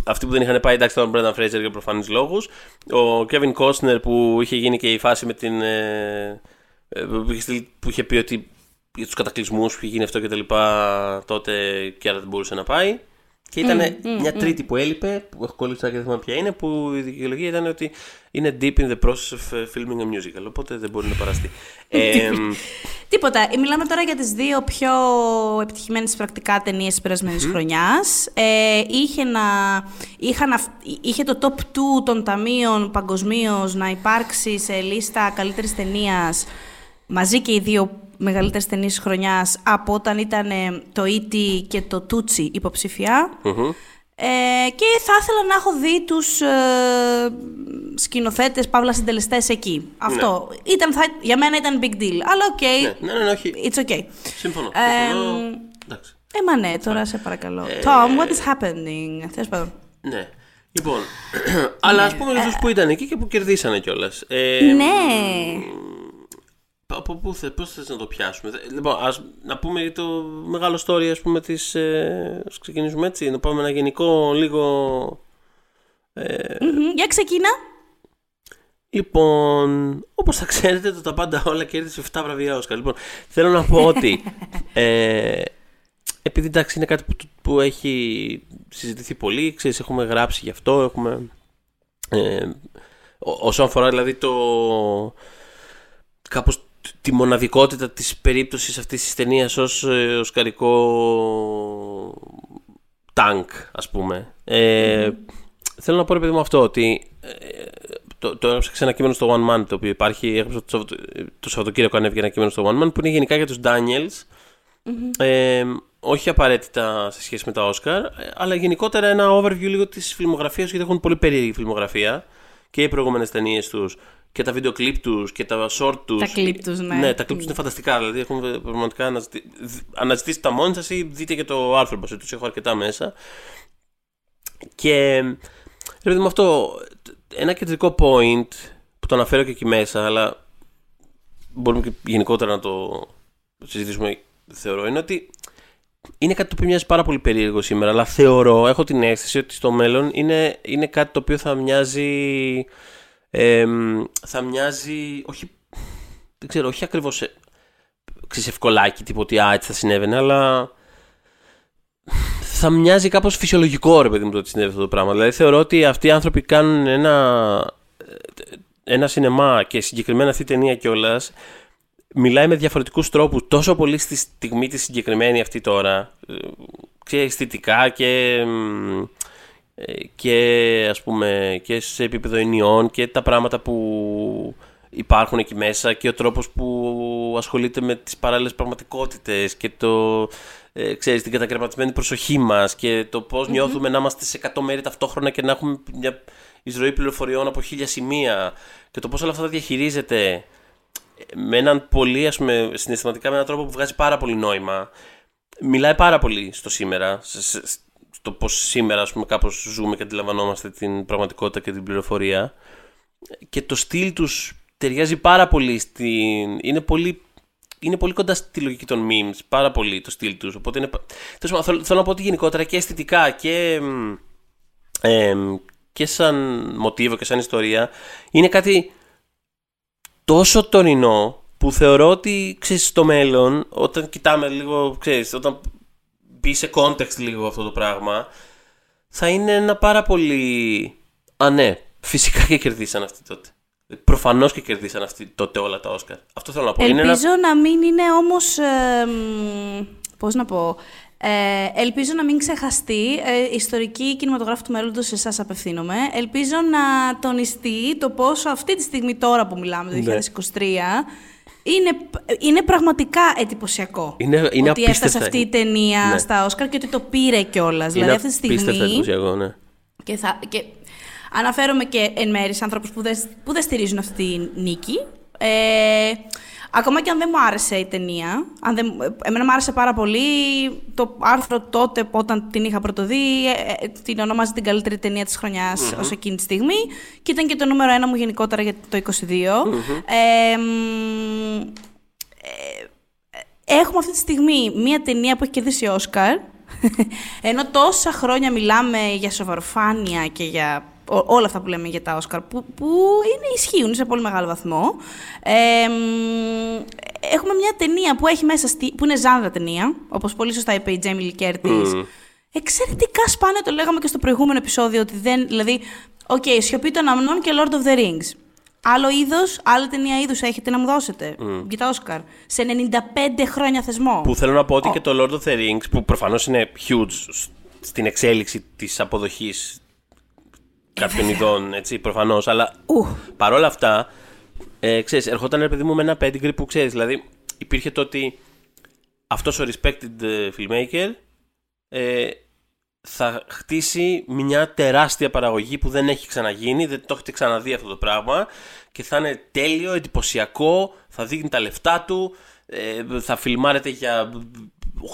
Speaker 3: αυτοί που δεν είχαν πάει, εντάξει, ήταν ο Brendan Fraser για προφανείς λόγους. Ο Kevin Costner που είχε γίνει και η φάση με την. Ε, ε, που, είχε, στείλει- που είχε πει ότι για τους κατακλυσμούς που είχε γίνει αυτό και τα λοιπά τότε και άρα δεν μπορούσε να πάει. Και ήταν μια τρίτη που έλειπε, που έχω κόλληψει και δεν θυμάμαι ποια είναι, που η δικαιολογία ήταν ότι είναι deep in the process of uh, filming a musical. Οπότε δεν μπορεί να παραστεί. ε,
Speaker 2: Τίποτα. Μιλάμε τώρα για τις δύο πιο επιτυχημένες πρακτικά ταινίες της περασμένης χρονιάς. Ε, είχε, να, είχαν, αυ- είχε το top 2 των ταμείων παγκοσμίως να υπάρξει σε λίστα καλύτερης ταινίας μαζί και οι δύο μεγαλύτερες ταινίες της χρονιάς από όταν ήταν ε, το E.T. και το Tucci υποψηφιά.
Speaker 3: μμμ.
Speaker 2: Ε, και θα ήθελα να έχω δει τους ε, σκηνοθέτες, παύλα συντελεστές εκεί. Αυτό. Ήταν, θα, για μένα ήταν big deal. Αλλά οκ,
Speaker 3: ναι, ναι, ναι, όχι.
Speaker 2: it's okay.
Speaker 3: Συμφωνώ.
Speaker 2: Ε,
Speaker 3: συμφωνώ. Εντάξει.
Speaker 2: Ε, μα ναι, τώρα σε παρακαλώ.
Speaker 3: Ε,
Speaker 2: Tom, what is happening? Τέλος πάντων.
Speaker 3: Ναι. Λοιπόν, αλλά ας πούμε για αυτούς που ήταν εκεί και που κερδίσανε κιόλας. Ε,
Speaker 2: ναι.
Speaker 3: Από πού θες, πώς θες να το πιάσουμε; Θε- Λοιπόν, ας, να πούμε για το μεγάλο story, ας πούμε, της... Ε, ας ξεκινήσουμε έτσι, να πάμε ένα γενικό λίγο...
Speaker 2: Μμμ, Για ξεκίνα.
Speaker 3: Λοιπόν, όπως θα ξέρετε, το τα πάντα όλα κέρδισε 7 βραβεία Όσκαρ. Λοιπόν, θέλω να πω ότι ε, επειδή εντάξει είναι κάτι που, που έχει συζητηθεί πολύ, ξέρεις, έχουμε γράψει γι' αυτό, έχουμε... Ε, όσον αφορά δηλαδή το... κάπως τη μοναδικότητα της περίπτωσης αυτής της ταινίας ως ε, οσκαρικό τάγκ ας πούμε. Ε, Θέλω να πω ρε παιδί μου αυτό ότι ε, το, το έψαξα ένα κείμενο στο One Man το οποίο υπάρχει, έγραψα το, το Σαββατοκύριακο ανέβηκε ένα κείμενο στο One Man που είναι γενικά για τους Daniels. Ε, όχι απαραίτητα σε σχέση με τα Oscar, αλλά γενικότερα ένα overview λίγο της φιλμογραφίας, γιατί έχουν πολύ περίεργη φιλμογραφία και οι προηγούμενες ταινίες τους και τα βίντεο κλιπ τους και τα short τους.
Speaker 2: Τα κλιπ τους, ναι.
Speaker 3: Ναι, τα κλιπ τους είναι φανταστικά. Δηλαδή έχουν πραγματικά αναζητήσει, αναζητήσει τα μόνοι σας ή δείτε και το άρθρο μα. Τους έχω αρκετά μέσα. Και. Ρε με αυτό. Ένα κεντρικό point που το αναφέρω και εκεί μέσα, αλλά μπορούμε και γενικότερα να το συζητήσουμε θεωρώ είναι ότι είναι κάτι το οποίο μοιάζει πάρα πολύ περίεργο σήμερα, αλλά θεωρώ, έχω την αίσθηση ότι στο μέλλον είναι, είναι κάτι το οποίο θα μοιάζει. Ε, θα μοιάζει. Όχι. Δεν ξέρω, όχι ακριβώς. Ξεσευκολάκι, τίποτα α, έτσι θα συνέβαινε, αλλά. Θα μοιάζει κάπως φυσιολογικό ρε παιδί μου το ότι συνέβη αυτό το πράγμα. Δηλαδή θεωρώ ότι αυτοί οι άνθρωποι κάνουν ένα, ένα σινεμά και συγκεκριμένα αυτή η ταινία κιόλας μιλάει με διαφορετικούς τρόπους τόσο πολύ στη στιγμή τη συγκεκριμένη αυτή τώρα και αισθητικά και, ε, και ας πούμε και σε επίπεδο ενιών και τα πράγματα που υπάρχουν εκεί μέσα και ο τρόπος που ασχολείται με τις παράλληλες πραγματικότητες και το, ε, ξέρεις, την κατακρεματισμένη προσοχή μας και το πως νιώθουμε να είμαστε σε 100 μέρη ταυτόχρονα και να έχουμε μια εισρωή πληροφοριών από χίλια σημεία και το πώς όλα αυτά τα διαχειρίζεται με έναν πολύ, ας πούμε, συναισθηματικά με έναν τρόπο που βγάζει πάρα πολύ νόημα. Μιλάει πάρα πολύ στο σήμερα, στο πώς σήμερα, ας πούμε, κάπως ζούμε και αντιλαμβανόμαστε την πραγματικότητα και την πληροφορία. Και το στυλ τους ταιριάζει πάρα πολύ στην... Είναι πολύ είναι πολύ κοντά στη λογική των memes, πάρα πολύ το στυλ τους. Οπότε είναι... Θέλω, θέλω να πω ότι γενικότερα και αισθητικά και, ε, και σαν μοτίβο και σαν ιστορία είναι κάτι τόσο τωρινό που θεωρώ ότι ξέρεις, στο μέλλον, όταν κοιτάμε λίγο, ξέρεις, όταν μπει σε context λίγο αυτό το πράγμα, θα είναι ένα πάρα πολύ. Α, ναι, φυσικά και κερδίσαν αυτοί τότε. Προφανώς και κερδίσαν αυτοί τότε όλα τα Όσκαρ. Αυτό θέλω να πω.
Speaker 2: Ελπίζω να μην είναι όμως. Ε, Πώς να πω. Ε, ελπίζω να μην ξεχαστεί. Ε, ιστορική κινηματογράφη του μέλλοντος, σε εσάς απευθύνομαι. Ελπίζω να τονιστεί το πόσο αυτή τη στιγμή, τώρα που μιλάμε, το 2023, είναι, είναι πραγματικά εντυπωσιακό.
Speaker 3: Είναι, είναι
Speaker 2: ότι έφτασε αυτή η ταινία ναι. στα Όσκαρ και ότι το πήρε κιόλας. Δηλαδή αυτή τη στιγμή.
Speaker 3: εντυπωσιακό, ναι.
Speaker 2: Και, θα, και αναφέρομαι και εν μέρη σε άνθρωπους που δεν, που δεν στηρίζουν αυτή τη νίκη. Ε, Ακόμα και αν δεν μου άρεσε η ταινία, αν δεν, εμένα μου άρεσε πάρα πολύ το άρθρο τότε όταν την είχα πρωτοδεί, ε, ε, την ονόμαζε την καλύτερη ταινία της χρονιάς mm-hmm. ως εκείνη τη στιγμή και ήταν και το νούμερο ένα μου γενικότερα για το 22. Ε, έχουμε αυτή τη στιγμή μία ταινία που έχει κερδίσει Όσκαρ, ενώ τόσα χρόνια μιλάμε για σοβαροφάνεια και για όλα αυτά που λέμε για τα Όσκαρ, που, που είναι, ισχύουν σε πολύ μεγάλο βαθμό. Ε, έχουμε μια ταινία που έχει μέσα, στη, που είναι ζάνδρα ταινία, όπως πολύ σωστά είπε η Τζέμιλ Κέρτις. Mm. Εξαιρετικά σπάνια, το λέγαμε και στο προηγούμενο επεισόδιο, ότι δεν, δηλαδή, OK, okay, Σιωπή των Αμνών και Lord of the Rings. Άλλο είδος, άλλη ταινία είδους έχετε να μου δώσετε. Mm. Για τα Όσκαρ. Σε 95 χρόνια θεσμό.
Speaker 3: Που θέλω να πω ότι και το Lord of the Rings, που προφανώς είναι huge στην εξέλιξη της αποδοχής κάποιων ειδών, έτσι, προφανώς. Αλλά παρόλα αυτά, ε, ξέρεις, ερχόταν ένα παιδί μου με ένα pedigree που ξέρεις. Δηλαδή, υπήρχε το ότι αυτός ο respected ε, filmmaker ε, θα χτίσει μια τεράστια παραγωγή που δεν έχει ξαναγίνει, δεν το έχετε ξαναδεί αυτό το πράγμα και θα είναι τέλειο, εντυπωσιακό, θα δείχνει τα λεφτά του, ε, θα φιλμάρεται για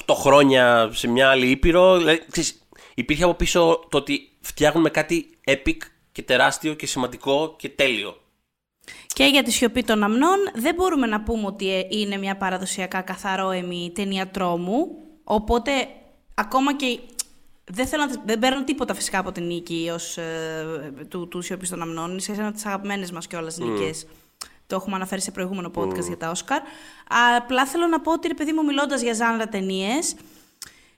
Speaker 3: 8 χρόνια σε μια άλλη ήπειρο. Δηλαδή, ξέρεις, υπήρχε από πίσω το ότι φτιάχνουμε κάτι epic και τεράστιο και σημαντικό και τέλειο.
Speaker 2: Και για τη σιωπή των αμνών δεν μπορούμε να πούμε ότι είναι μια παραδοσιακά καθαρόεμη ταινία τρόμου, οπότε ακόμα και δεν, θέλω να, δεν παίρνω τίποτα φυσικά από την νίκη ως, ε, του, του σιωπής των αμνών. Είναι ένα από τις αγαπημένες μας κιόλας mm. νίκες. Το έχουμε αναφέρει σε προηγούμενο podcast mm. για τα Όσκαρ. Απλά θέλω να πω ότι, ρε παιδί μου, μιλώντας για ζάνρα ταινίες,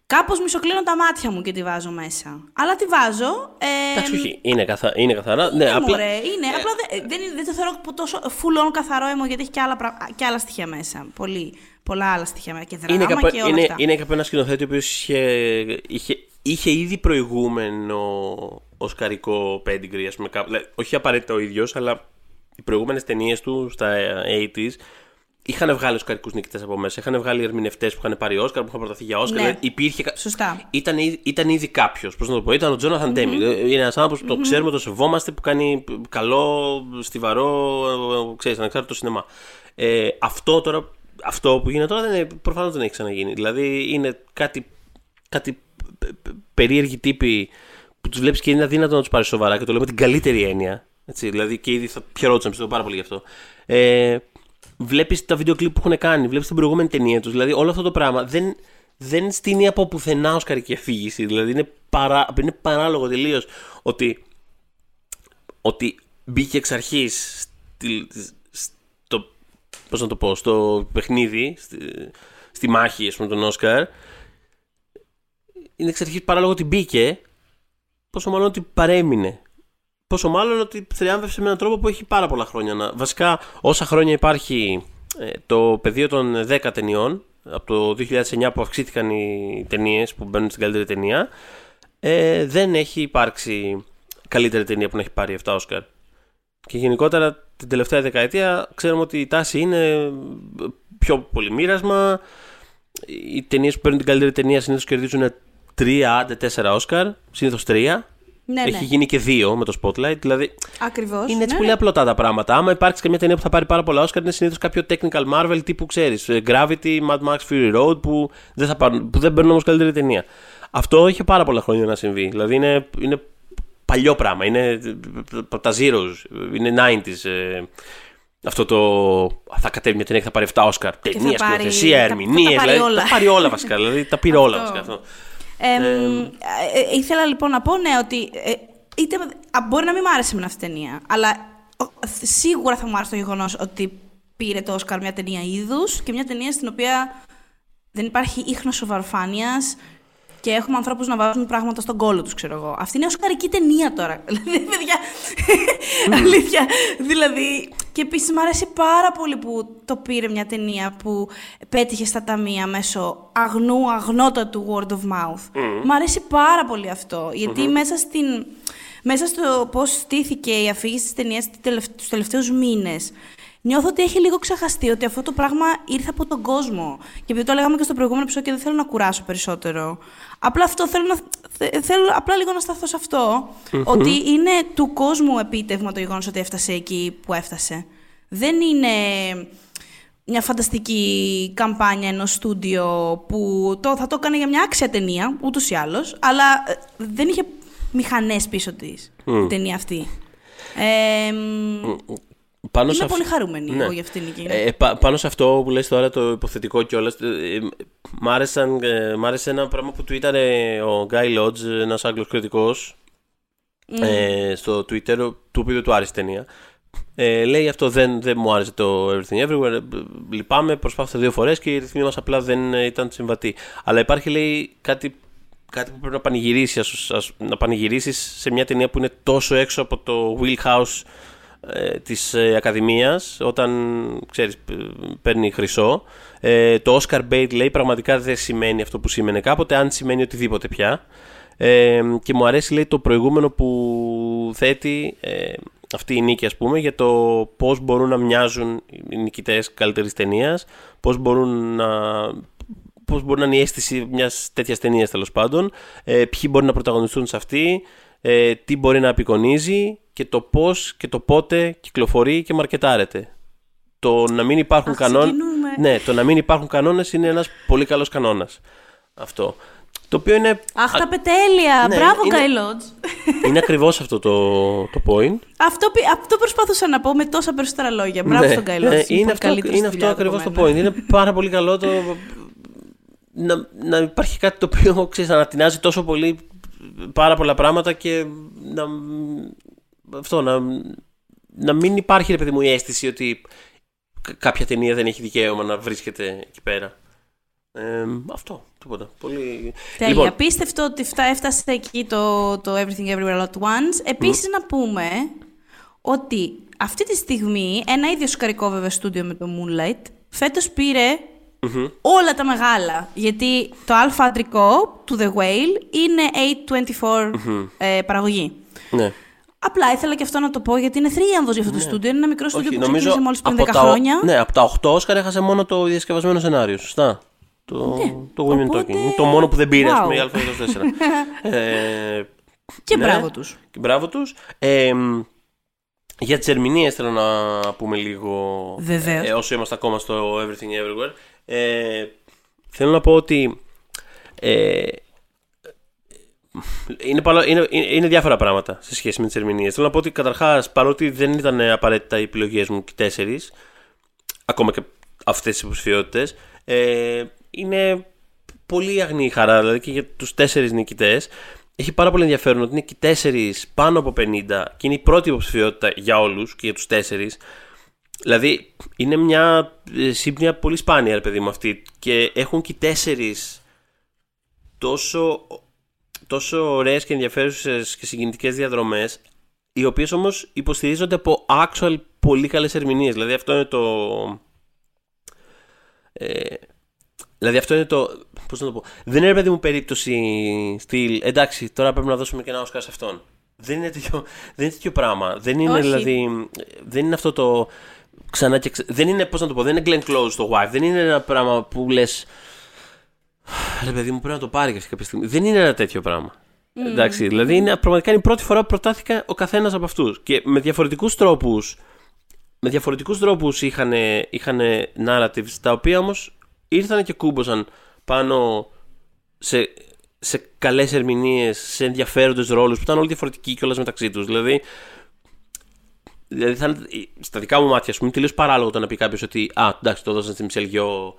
Speaker 2: Κάπως μισοκλίνω τα μάτια μου και τη βάζω μέσα. Αλλά τη βάζω. Ε,
Speaker 3: Εντάξει, όχι, είναι, καθα... είναι καθαρά. Ναι,
Speaker 2: είναι,
Speaker 3: απλά...
Speaker 2: μωρέ, είναι. Απλά δεν, δεν, δεν το θεωρώ τόσο full on καθαρό αίμο γιατί έχει και άλλα, πρα- και άλλα στοιχεία μέσα. Πολύ, πολλά άλλα στοιχεία μέσα. Και δράμα
Speaker 3: είναι, κάπου,
Speaker 2: και όλα
Speaker 3: είναι,
Speaker 2: αυτά.
Speaker 3: είναι κάπου ένα σκηνοθέτη ο οποίος είχε, είχε, είχε ήδη προηγούμενο οσκαρικό pedigree, ας πούμε, κάπου- δηλαδή, όχι απαραίτητα ο ίδιος, αλλά οι προηγούμενες ταινίες του στα 80s είχαν βγάλει οσκαρικούς νικητές από μέσα. Είχαν βγάλει ερμηνευτές που είχαν πάρει Όσκαρ, που είχαν προταθεί για Όσκαρ.
Speaker 2: Ναι.
Speaker 3: Δηλαδή, υπήρχε, κα-
Speaker 2: Σωστά.
Speaker 3: ήταν, ήδη- ήταν ήδη κάποιος. Πώς να το πω, ήταν ο Τζόναθαν Ντέμι. Είναι ένας άνθρωπος που το ξέρουμε, το σεβόμαστε, που κάνει καλό, στιβαρό, ξέρεις, ανεξάρτητο σινεμά. Ε, αυτό τώρα, αυτό που γίνεται τώρα δεν προφανώς δεν έχει ξαναγίνει. Δηλαδή είναι κάτι, κάτι π- π- περίεργοι τύποι που τους βλέπεις και είναι αδύνατο να τους πάρεις σοβαρά και το λέω με την καλύτερη έννοια. Έτσι, δηλαδή και ήδη θα χαιρόντουσαν, πιστεύω πάρα πολύ γι' αυτό. Ε, βλέπεις τα βίντεο κλιπ που έχουν κάνει, βλέπεις την προηγούμενη ταινία τους. Δηλαδή όλο αυτό το πράγμα δεν, δεν στείνει από πουθενά ω καρική αφήγηση. Δηλαδή είναι, παρά, είναι παράλογο τελείως ότι, ότι μπήκε εξ αρχής στο, πώς να το πω, στο παιχνίδι, στη, στη μάχη ας πούμε, τον Όσκαρ. Είναι εξ αρχής παράλογο ότι μπήκε, πόσο μάλλον ότι παρέμεινε. Πόσο μάλλον ότι θριάμβευσε με έναν τρόπο που έχει πάρα πολλά χρόνια. Να... Βασικά, όσα χρόνια υπάρχει ε, το πεδίο των 10 ταινιών, από το 2009 που αυξήθηκαν οι ταινίες που μπαίνουν στην καλύτερη ταινία, ε, δεν έχει υπάρξει καλύτερη ταινία που να έχει πάρει 7 Όσκαρ. Και γενικότερα την τελευταία δεκαετία ξέρουμε ότι η τάση είναι πιο πολύ μοίρασμα. Οι ταινίες που παίρνουν την καλύτερη ταινία συνήθως κερδίζουν 3, άντε 4 Όσκαρ, συνήθως 3.
Speaker 2: Ναι,
Speaker 3: Έχει
Speaker 2: ναι.
Speaker 3: γίνει και 2 με το Spotlight. Δηλαδή
Speaker 2: Ακριβώς.
Speaker 3: είναι έτσι
Speaker 2: ναι,
Speaker 3: πολύ
Speaker 2: ναι.
Speaker 3: απλωτά τα πράγματα. Άμα υπάρξει καμιά ταινία που θα πάρει πάρα πολλά Όσκαρ, είναι συνήθως κάποιο technical Marvel τύπου ξέρεις. Gravity, Mad Max Fury Road που δεν, θα πάρουν, που δεν παίρνουν όμως καλύτερη ταινία. Αυτό είχε πάρα πολλά χρόνια να συμβεί. Δηλαδή είναι, είναι παλιό πράγμα. Είναι από τα Zeros. Είναι 90s. ε, αυτό το. Θα κατέβει μια ταινία και θα πάρει 7 Όσκαρ. Ταινία,
Speaker 2: πάρει-
Speaker 3: σκηνοθεσία,
Speaker 2: θα- θα τα
Speaker 3: ερμηνείες.
Speaker 2: πάρει
Speaker 3: Δηλαδή,
Speaker 2: όλα.
Speaker 3: τα πάρει όλα βασικά. Δηλαδή τα πήρε όλα βασικά αυτό.
Speaker 2: Ε, ε, ε, ήθελα λοιπόν να πω ναι ότι ε, είτε, α, μπορεί να μην μ' άρεσε με αυτή την ταινία, αλλά ο, σίγουρα θα μου άρεσε το γεγονός ότι πήρε το Όσκαρ μια ταινία είδους και μια ταινία στην οποία δεν υπάρχει ίχνος σοβαροφάνειας και έχουμε ανθρώπους να βάζουν πράγματα στον κόλλο τους, ξέρω εγώ. Αυτή είναι οσκαρική ταινία τώρα. Δηλαδή, παιδιά. Αλήθεια. Δηλαδή. Και επίσης μου αρέσει πάρα πολύ που το πήρε μια ταινία που πέτυχε στα ταμεία μέσω αγνού, αγνότατου word of mouth. Μ' αρέσει πάρα πολύ αυτό. Γιατί μέσα στην. Μέσα στο πώς στήθηκε η αφήγηση της ταινίας τους τελευταίους μήνες, νιώθω ότι έχει λίγο ξεχαστεί ότι αυτό το πράγμα ήρθε από τον κόσμο. Και επειδή το λέγαμε και στο προηγούμενο επεισόδιο και δεν θέλω να κουράσω περισσότερο. Απλά αυτό θέλω, να, θε- θέλω απλά λίγο να σταθώ σε αυτό. Ότι είναι του κόσμου επίτευγμα το γεγονός ότι έφτασε εκεί που έφτασε. Δεν είναι μια φανταστική καμπάνια ενός στούντιο που το, θα το έκανε για μια άξια ταινία, ούτως ή άλλως, αλλά ε, δεν είχε μηχανές πίσω της η ταινία αυτή. Ε, μ,
Speaker 3: Πάνω
Speaker 2: Είμαι
Speaker 3: αυ-
Speaker 2: πολύ χαρούμενη
Speaker 3: Ναι.
Speaker 2: εγώ για αυτήν εκεί.
Speaker 3: Ε, πα- πάνω σε αυτό που λες τώρα το υποθετικό κιόλας. Ε, μ, άρεσαν, ε, μ' άρεσε ένα πράγμα που tweetαρε ο Guy Lodge, ένας Άγγλος κριτικός, ε, στο Twitter, του οποίου δεν του άρεσε η ταινία. Ε, λέει αυτό δεν, δεν μου άρεσε το Everything Everywhere. ε, Λυπάμαι, προσπάθησα δύο φορές και οι ρυθμοί μας απλά δεν ε, ήταν συμβατοί. Αλλά υπάρχει λέει κάτι, κάτι που πρέπει να πανηγυρίσεις, ας- ας- να πανηγυρίσεις σε μια ταινία που είναι τόσο έξω από το wheelhouse ε, της ε, Ακαδημίας όταν ξέρεις π- παίρνει χρυσό ε, το Oscar bait λέει πραγματικά δεν σημαίνει αυτό που σήμαινε κάποτε αν σημαίνει οτιδήποτε πια. Ε, και μου αρέσει λέει το προηγούμενο που θέτει ε, αυτή η νίκη ας πούμε για το πώς μπορούν να μοιάζουν οι νικητές καλύτερης ταινίας πώς μπορούν να πώς μπορεί να είναι η αίσθηση μιας τέτοιας ταινίας τέλος πάντων ε, ποιοι μπορεί να πρωταγωνιστούν σε αυτή ε, τι μπορεί να απεικονίζει και το πώς και το πότε κυκλοφορεί και μαρκετάρεται. Το να μην υπάρχουν
Speaker 2: Αχ,
Speaker 3: κανόνες.
Speaker 2: ξεκινούμε.
Speaker 3: Ναι, το να μην υπάρχουν κανόνες είναι ένας πολύ καλός κανόνας. Αυτό. Το οποίο είναι.
Speaker 2: Αχ, τα πετέλεια!
Speaker 3: ναι,
Speaker 2: Μπράβο,
Speaker 3: είναι-
Speaker 2: Guy Lodge.
Speaker 3: είναι ακριβώς αυτό το, το point.
Speaker 2: αυτό, πι- αυτό προσπαθούσα να πω με τόσα περισσότερα λόγια. Μπράβο
Speaker 3: Ναι,
Speaker 2: στον Guy Lodge.
Speaker 3: ναι,
Speaker 2: πολύ
Speaker 3: είναι αυτό,
Speaker 2: καλύτερος
Speaker 3: είναι
Speaker 2: στη
Speaker 3: αυτό
Speaker 2: δουλειά του
Speaker 3: ακριβώς το
Speaker 2: από
Speaker 3: point.
Speaker 2: μένα.
Speaker 3: Είναι πάρα πολύ καλό το. Να, να υπάρχει κάτι το οποίο ξέρεις, να ανατινάζει τόσο πολύ πάρα πολλά πράγματα και να. Αυτό, να, να μην υπάρχει ρε παιδί μου η αίσθηση ότι κα- κάποια ταινία δεν έχει δικαίωμα να βρίσκεται εκεί πέρα. Ε, αυτό, τίποτα. Πολύ...
Speaker 2: Τέλεια.
Speaker 3: Λοιπόν,
Speaker 2: Απίστευτο ότι φτά, έφτασε εκεί το, το Everything Everywhere All At Once. Επίσης να πούμε ότι αυτή τη στιγμή ένα ίδιο σκαρικό βέβαια στούντιο με το Moonlight φέτος πήρε όλα τα μεγάλα. Γιατί το αλφα αντρικό του The Whale είναι A24 ε, παραγωγή.
Speaker 3: ναι.
Speaker 2: Απλά ήθελα και αυτό να το πω γιατί είναι θρίαμβος για αυτό το στούντιο. Είναι ένα μικρό στούντιο
Speaker 3: Όχι,
Speaker 2: που
Speaker 3: νομίζω
Speaker 2: ξεκίνησε μόλις πριν
Speaker 3: από
Speaker 2: 10
Speaker 3: τα,
Speaker 2: χρόνια.
Speaker 3: Ναι, από τα 8 Όσκαρ έχασε μόνο το διασκευασμένο σενάριο. Σωστά. Το, το Women
Speaker 2: Ναι. Οπότε-
Speaker 3: Talking. Είναι το μόνο που δεν πήρε, ας
Speaker 2: Wow.
Speaker 3: πούμε, η Α24. ε,
Speaker 2: Και
Speaker 3: ναι.
Speaker 2: μπράβο τους.
Speaker 3: Και μπράβο τους. Ε, για τις ερμηνείες θέλω να πούμε λίγο.
Speaker 2: Βεβαίως.
Speaker 3: Ε, όσο είμαστε ακόμα στο Everything Everywhere. Ε, θέλω να πω ότι. Ε, είναι, παλα- είναι, είναι, είναι διάφορα πράγματα σε σχέση με τις ερμηνείες. Θέλω να πω ότι καταρχάς, παρότι δεν ήταν απαραίτητα οι επιλογές μου και οι τέσσερις, ακόμα και αυτές τι υποψηφιότητες, ε, είναι πολύ αγνή η χαρά. Δηλαδή και για τους τέσσερις νικητές. Έχει πάρα πολύ ενδιαφέρον ότι είναι και οι τέσσερις πάνω από 50 και είναι η πρώτη υποψηφιότητα για όλους και για τους τέσσερις. Δηλαδή είναι μια ε, σύμπνοια πολύ σπάνια, ρε παιδί μου αυτή. Και έχουν και οι τέσσερις τόσο, τόσο ωραίες και ενδιαφέρουσες και συγκινητικές διαδρομές οι οποίες όμως υποστηρίζονται από actual πολύ καλές ερμηνείες. Δηλαδή αυτό είναι το... Ε, δηλαδή αυτό είναι το... Πώς να το πω. Δεν είναι ρε παιδί μου περίπτωση στυλ εντάξει τώρα πρέπει να δώσουμε και ένα Oscar σε αυτόν. Δεν είναι τέτοιο, δεν είναι τέτοιο πράγμα. Δεν είναι
Speaker 2: Όχι.
Speaker 3: δηλαδή... Δεν είναι αυτό το... Ξανά και ξα... Δεν είναι, πώς να το πω, δεν είναι Glenn Close το Wife. Δεν είναι ένα πράγμα που λες Ρε παιδί μου, πρέπει να το πάρει και κάποια στιγμή. Δεν είναι ένα τέτοιο πράγμα. Εντάξει, δηλαδή είναι, πραγματικά είναι η πρώτη φορά που προτάθηκα ο καθένας από αυτούς. Και με διαφορετικούς τρόπους. Με διαφορετικούς τρόπους είχαν, είχαν narratives, τα οποία όμως ήρθαν και κούμποσαν πάνω σε, σε καλές ερμηνείες, σε ενδιαφέροντες ρόλους που ήταν όλοι διαφορετικοί κιόλας μεταξύ τους. Δηλαδή, Δηλαδή, θα, είναι- στα δικά μου μάτια, ας πούμε, τελείως παράλογο το να πει κάποιος ότι Α, εντάξει, το δώσαν στη Μισελ Γιο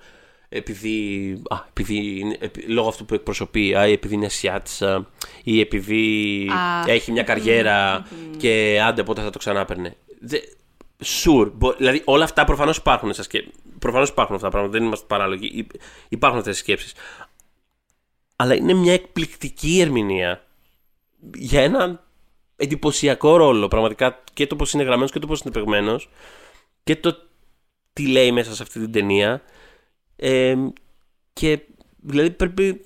Speaker 3: επειδή, α, επειδή είναι- επει- λόγω αυτού που εκπροσωπεί, α, ή επειδή είναι Ασιάτισσα, ή επειδή
Speaker 2: Α.
Speaker 3: έχει μια καριέρα και άντε πότε θα το ξανά παίρνε. Δε- Sure. μπο- Δηλαδή, όλα αυτά προφανώς υπάρχουν. Σας και... Προφανώς υπάρχουν αυτά τα πράγματα, δεν είμαστε παράλογοι. Υ- Υπάρχουν αυτές τι σκέψεις. Αλλά είναι μια εκπληκτική ερμηνεία για έναν εντυπωσιακό ρόλο. Πραγματικά και το πώς είναι γραμμένος και το πώς είναι παιγμένο και το τι λέει μέσα σε αυτή την ταινία. Ε, και δηλαδή πρέπει.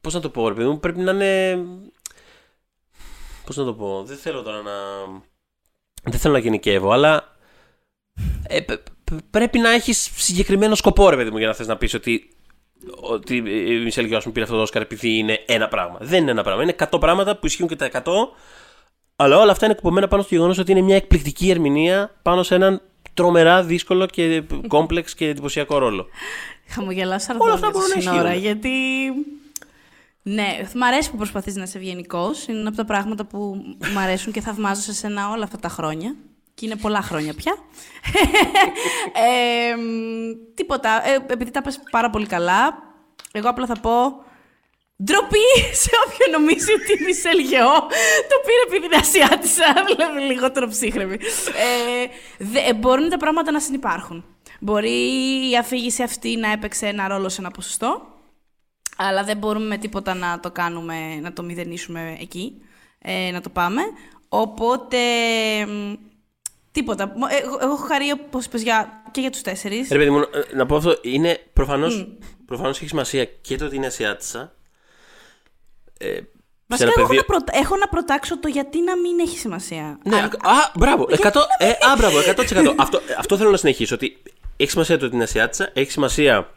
Speaker 3: Πώς να το πω, ρε παιδί μου, πρέπει να είναι. Πώς να το πω, δεν θέλω τώρα να. Δεν θέλω να γενικεύω, αλλά. ε, π- π- πρέπει να έχεις συγκεκριμένο σκοπό, ρε παιδί μου, για να θες να πεις ότι. Ότι η Μισελ Γιώσον πήρε αυτό το Όσκαρ επειδή είναι ένα πράγμα. Δεν είναι ένα πράγμα. Είναι 100 πράγματα που ισχύουν και τα 100, αλλά όλα αυτά είναι κουπωμένα πάνω στο γεγονός ότι είναι μια εκπληκτική ερμηνεία πάνω σε έναν τρομερά δύσκολο και κόμπλεξ και εντυπωσιακό ρόλο.
Speaker 2: Χαμογελάω
Speaker 3: Όλα αυτά
Speaker 2: αρδόνια
Speaker 3: μπορούν να
Speaker 2: σύνορα,
Speaker 3: ισχύουν.
Speaker 2: γιατί... Ναι, μ' αρέσει που προσπαθείς να είσαι ευγενικός. Είναι ένα από τα πράγματα που μ' αρέσουν και θαυμάζω σε σένα όλα αυτά τα χρόνια. Και είναι πολλά χρόνια πια. ε, μ, τίποτα. Ε, επειδή τα πες πάρα πολύ καλά, εγώ απλά θα πω... Ντροπή σε όποιον νομίζει ότι η Μισελ Γεώ το πήρε επειδή είναι Ασιάτισσα, δηλαδή λιγότερο ψύχρεμη. Ε, δε, ε, μπορούν τα πράγματα να συνεπάρχουν. Μπορεί η αφήγηση αυτή να έπαιξε ένα ρόλο σε ένα ποσοστό, αλλά δεν μπορούμε με τίποτα να το κάνουμε, να το μηδενίσουμε εκεί, ε, να το πάμε. Οπότε, μ, τίποτα. Μο- ε, Εγώ, εγώ έχω χαρεί, όπως είπες, για, και για τους τέσσερις.
Speaker 3: Ρε παιδί μου, να- να πω αυτό, είναι προφανώς, προφανώς έχει σημασία και το ότι είναι Ασιάτισσα. Ε, σε
Speaker 2: Βασικά,
Speaker 3: ένα
Speaker 2: εγώ έχω,
Speaker 3: πεδίο-
Speaker 2: να προτα- έχω να προτάξω το γιατί να μην έχει σημασία.
Speaker 3: Ναι, α, μπράβο. 100, ε, α, μπράβο, 100%. αυτό, αυτό θέλω να συνεχίσω. Ότι έχει σημασία το ότι είναι Ασιάτισσα, έχει σημασία